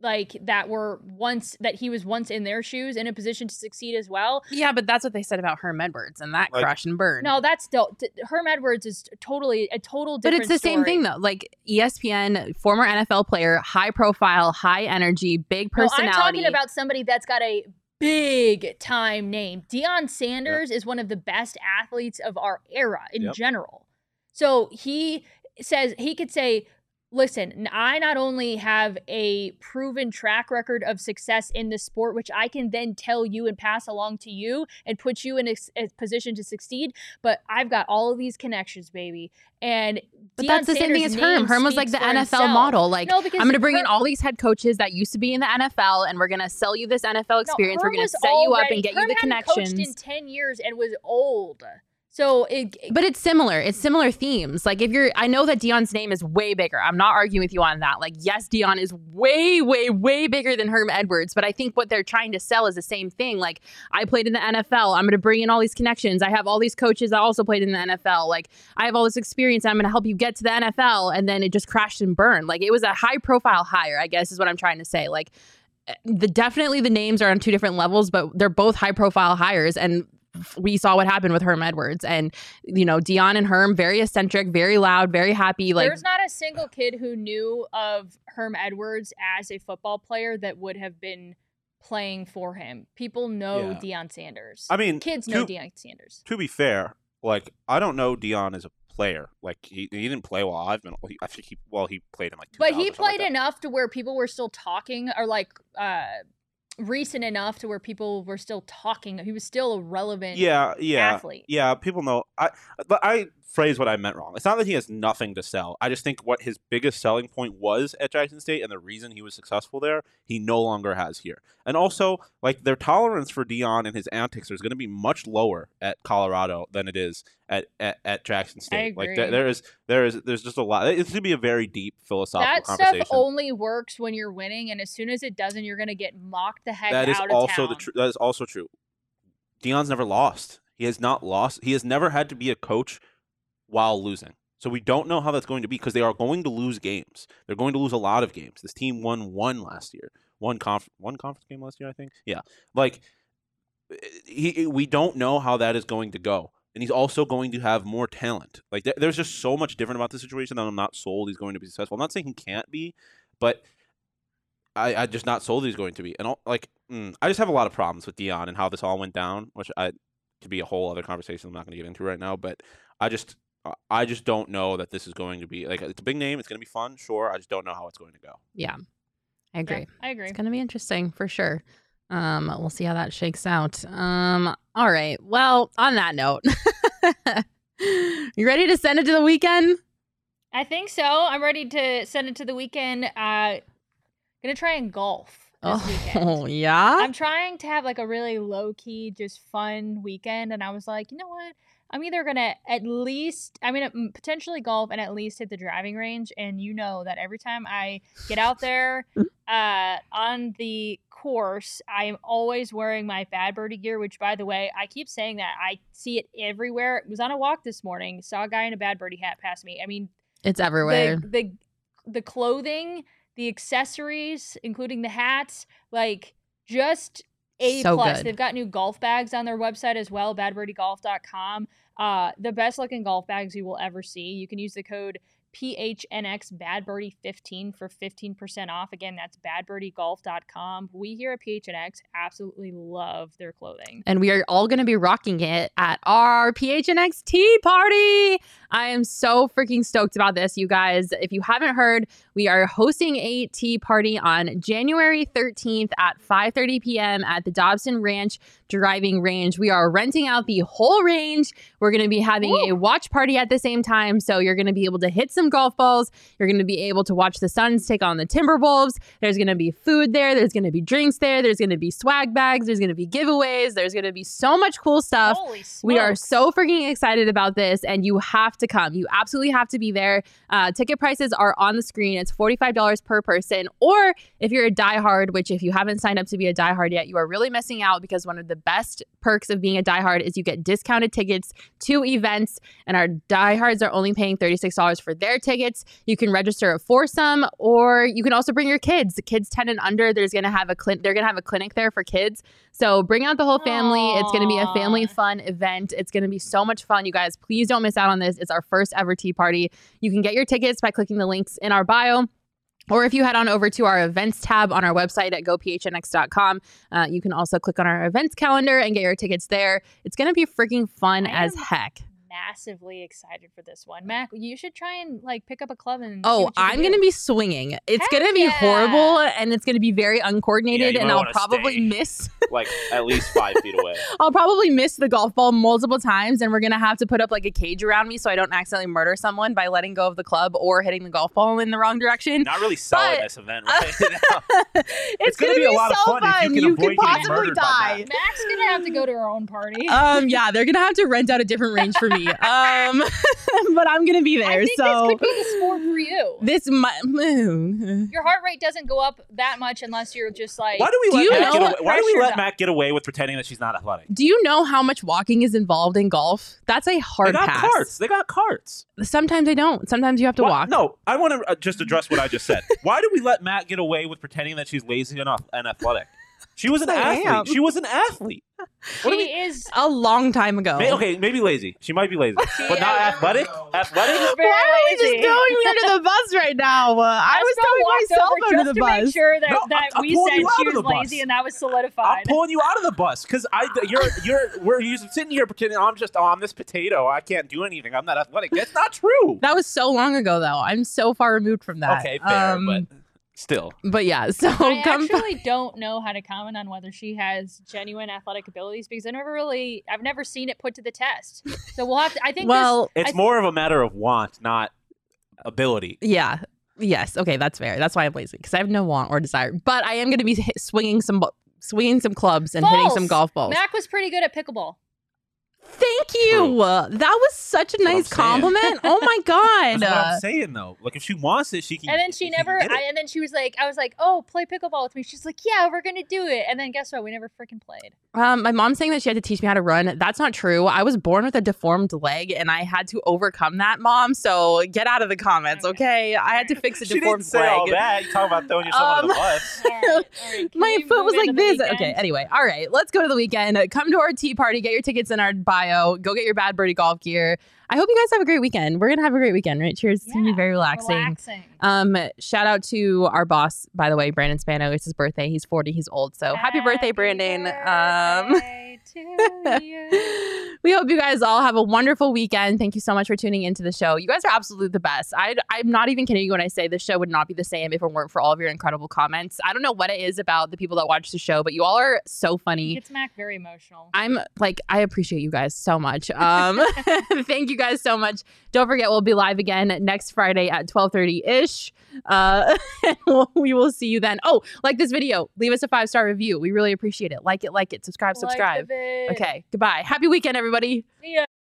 like that were once that he was once in their shoes in a position to succeed as well? Yeah, but that's what they said about Herm Edwards and that Like- crash and burn. No, that's still t- Herm Edwards is totally a total but it's the same thing though. Like ESPN, former NFL player, high profile, high energy, big No, personality. I'm talking about somebody that's got a big time name. Deion Sanders is one of the best athletes of our era in Yep. general. So he says he could say, listen, I not only have a proven track record of success in this sport, which I can then tell you and pass along to you and put you in a position to succeed, but I've got all of these connections, baby. And But Deion that's the same thing as Herm. Herm was like the NFL himself. model. Like, No, I'm going to bring in all these head coaches that used to be in the NFL, and we're going to sell you this NFL experience. No, we're going to set you up and get Herm you the hadn't coached connections. in ten years and was old. So it, But it's similar. It's similar themes. Like if you're, I know that Deion's name is way bigger. I'm not arguing with you on that. Like yes, Deion is way, way, way bigger than Herm Edwards. But I think what they're trying to sell is the same thing. Like I played in the NFL. I'm going to bring in all these connections. I have all these coaches that also played in the NFL. Like I have all this experience. I'm going to help you get to the NFL. And then it just crashed and burned. Like it was a high profile hire. I guess is what I'm trying to say. Like eh, the definitely the names are on two different levels, but they're both high profile hires and we saw what happened with Herm Edwards and you know Deion and Herm very eccentric, very loud, very happy. Like there's not a single kid who knew of Herm Edwards as a football player that would have been playing for him. People know Deion Sanders. I mean, kids to- know Deion Sanders. to be fair, like I don't know Deion as a player. Like he, he didn't play while I've been. well, he- I think he well he played in like. But he or something like played enough to where people were still talking, or like uh, recent enough to where people were still talking. He was still a relevant Yeah, yeah, athlete. yeah. People know. I but I phrased what I meant wrong. It's not that he has nothing to sell. I just think what his biggest selling point was at Jackson State and the reason he was successful there, he no longer has here. And also, like their tolerance for Deion and his antics is going to be much lower at Colorado than it is at at, at Jackson State. Like there, there is there is there's just a lot. It's going to be a very deep philosophical That stuff only works when you're winning, and as soon as it doesn't, you're gonna get mocked the heck That is also the truth. That is also true. Deion's never lost. He has not lost. He has never had to be a coach while losing. So we don't know how that's going to be because they are going to lose games. They're going to lose a lot of games. This team won one last year. One conf- one conference game last year, I think. Yeah. Like eh, he we don't know how that is going to go. And he's also going to have more talent. Like there- there's just so much different about the situation that I'm not sold he's going to be successful. I'm not saying he can't be, but I, I just not sold he's going to be. And all, like, mm, I just have a lot of problems with Deion and how this all went down, which I could be a whole other conversation I'm not going to get into right now. But I just, uh, I just don't know that this is going to be like it's a big name. It's going to be fun, sure. I just don't know how it's going to go. yeah, I Yeah, agree. I agree. It's gonna be interesting for sure. Um, we'll see how that shakes out. Um, all right. Well, on that note, *laughs* you ready to send it to the weekend? I think so. I'm ready to send it to the weekend. Uh, gonna try and golf this weekend. Oh *laughs* yeah. I'm trying to have like a really low key, just fun weekend, and I was like, you know what? I'm either gonna at least, I mean, mm, potentially golf and at least hit the driving range. And you know that every time I get out there *laughs* uh, on the course, I am always wearing my Bad Birdie gear. Which, by the way, I keep saying that I see it everywhere. was on a walk this morning, saw a guy in a Bad Birdie hat pass me. I mean, It's everywhere. the the the clothing, the accessories, including the hats, like just a So plus. good. They've got new golf bags on their website as well, badbirdiegolf.com. Uh, the best looking golf bags you will ever see. You can use the code PHNX Bad Birdie 15 for 15% off. Again, that's badbirdiegolf.com. We here at PHNX absolutely love their clothing. and we are all going to be rocking it at our PHNX tea party. I am so freaking stoked about this, you guys. If you haven't heard, we are hosting a tea party on January 13th at 5:30 p.m. at the Dobson Ranch Driving Range. We are renting out the whole range. We're going to be having a watch party at the same time, so you're going to be able to hit some golf balls. You're going to be able to watch the Suns take on the Timberwolves. There's going to be food there. There's going to be drinks there. There's going to be swag bags. There's going to be giveaways. There's going to be so much cool stuff. Holy We are so freaking excited about this, and you have to come. You absolutely have to be there. Uh, ticket prices are on the screen. It's $45 per person. Or if you're a diehard, which if you haven't signed up to be a diehard yet, you are really missing out because one of the best perks of being a diehard is you get discounted tickets to events, and our diehards are only paying $36 for their tickets. You can register a foursome, or you can also bring your kids. The kids 10 and under, there's gonna have a clin- they're gonna have a clinic there for kids. So bring out the whole family. It's gonna be a family fun event. It's going to be so much fun, you guys. Please don't miss out on this. It's our first ever tea party. You can get your tickets by clicking the links in our bio. Or if you head on over to our events tab on our website at gophnx.com, uh, you can also click on our events calendar and get your tickets there. It's going to be freaking fun as heck. Massively excited for this one. Mac, you should try and like pick up a club and Oh, what you can I'm going to be swinging. It's Heck going to be yeah. horrible and it's going to be very uncoordinated, you and I'll probably stay. miss. *laughs* like at least five feet away. *laughs* I'll probably miss the golf ball multiple times, and we're gonna have to put up like a cage around me so I don't accidentally murder someone by letting go of the club or hitting the golf ball in the wrong direction. Not really selling But- this event right *laughs* now. it's, gonna gonna, be a lot of so fun if you can You avoid could possibly die. Mac's gonna have to go to her own party. um, yeah, they're gonna have to rent out a different range for me. Um, *laughs* but I'm gonna be there. I think so this could be the sport for you. this might. *laughs* Your heart rate doesn't go up that much unless you're just like. Why do we Do let you Matt know get away? Why do we let up? Matt get away with pretending that she's not athletic? Do you know how much walking is involved in golf? That's a They hard got pass. carts. They got carts. Sometimes I don't. Sometimes you have to Why- walk. No, I want to uh, just address what I just said. Why do we let Matt get away with pretending that she's lazy enough and athletic? She was an *laughs* I athlete. am. She was an athlete. she *laughs* What do we? is. A long time ago. May, okay, maybe lazy. She might be lazy, but not athletic. Athletic. very Why are we just lazy. throwing me under the *laughs* bus right now? Uh, I was Espo throwing walked myself over under just the to bus. make sure that, No, that I'm- I'm we said you out she of was lazy and that was I'm solidified. pulling you out of the bus because I you're you're we're you're sitting here pretending I'm just oh I'm this potato I can't do anything I'm not athletic. That's not true. That was so long ago, though. I'm so far removed from that. Okay, fair, Um, but still. but yeah. *laughs* So I come. actually don't know how to comment on whether she has genuine athletic abilities because I never really, I've never seen it put to the test. So we'll have to. I think. well, It's I- more of a matter of want, not ability. yeah. Yes. Okay, that's fair. That's why I'm lazy because I have no want or desire. But I am going to be hit, swinging some swinging some clubs and hitting some golf balls. Mac was pretty good at pickleball. Thank you. That was such a That's I'm nice saying. compliment. *laughs* Oh my god. That's what I'm saying though. Like if she wants it, she can. And then she never. can get it. I, and then she was like, I was like, oh, play pickleball with me. She's like, yeah, we're gonna do it. And then guess what? We never freaking played. Um, my mom's saying that she had to teach me how to run. That's not true. I was born with a deformed leg, and I had to overcome that, mom. So get out of the comments, okay? I had to fix a *laughs* she deformed didn't say leg. all that. You talk about throwing yourself under the Um, bus. *laughs* All right, all right. My foot was like this. weekend? Okay, anyway. All right, let's go to the weekend. Come to our tea party. Get your tickets in our bio. Go get your Bad Birdie golf gear. I hope you guys have a great weekend. We're gonna have a great weekend, right? Cheers. It's gonna be Yeah, very relaxing. Relaxing. Um, shout out to our boss, by the way, Brandon Spano. It's his birthday. He's 40. He's old. So happy birthday, Brandon. Um, birthday to *laughs* you. We hope you guys all have a wonderful weekend. Thank you so much for tuning into the show. You guys are absolutely the best. I, I'm not even kidding you when I say the show would not be the same if it weren't for all of your incredible comments. I don't know what it is about the people that watch the show, but you all are so funny. It's Mac very emotional. I'm like, I appreciate you guys so much. Um, *laughs* thank you guys so much. Don't forget, we'll be live again next Friday at 12:30 ish. Uh, *laughs* we will see you then. Oh, like this video, leave us a five star review. We really appreciate it. Like it, like it, subscribe, subscribe. Like. Okay, goodbye. Happy weekend, everybody. See ya.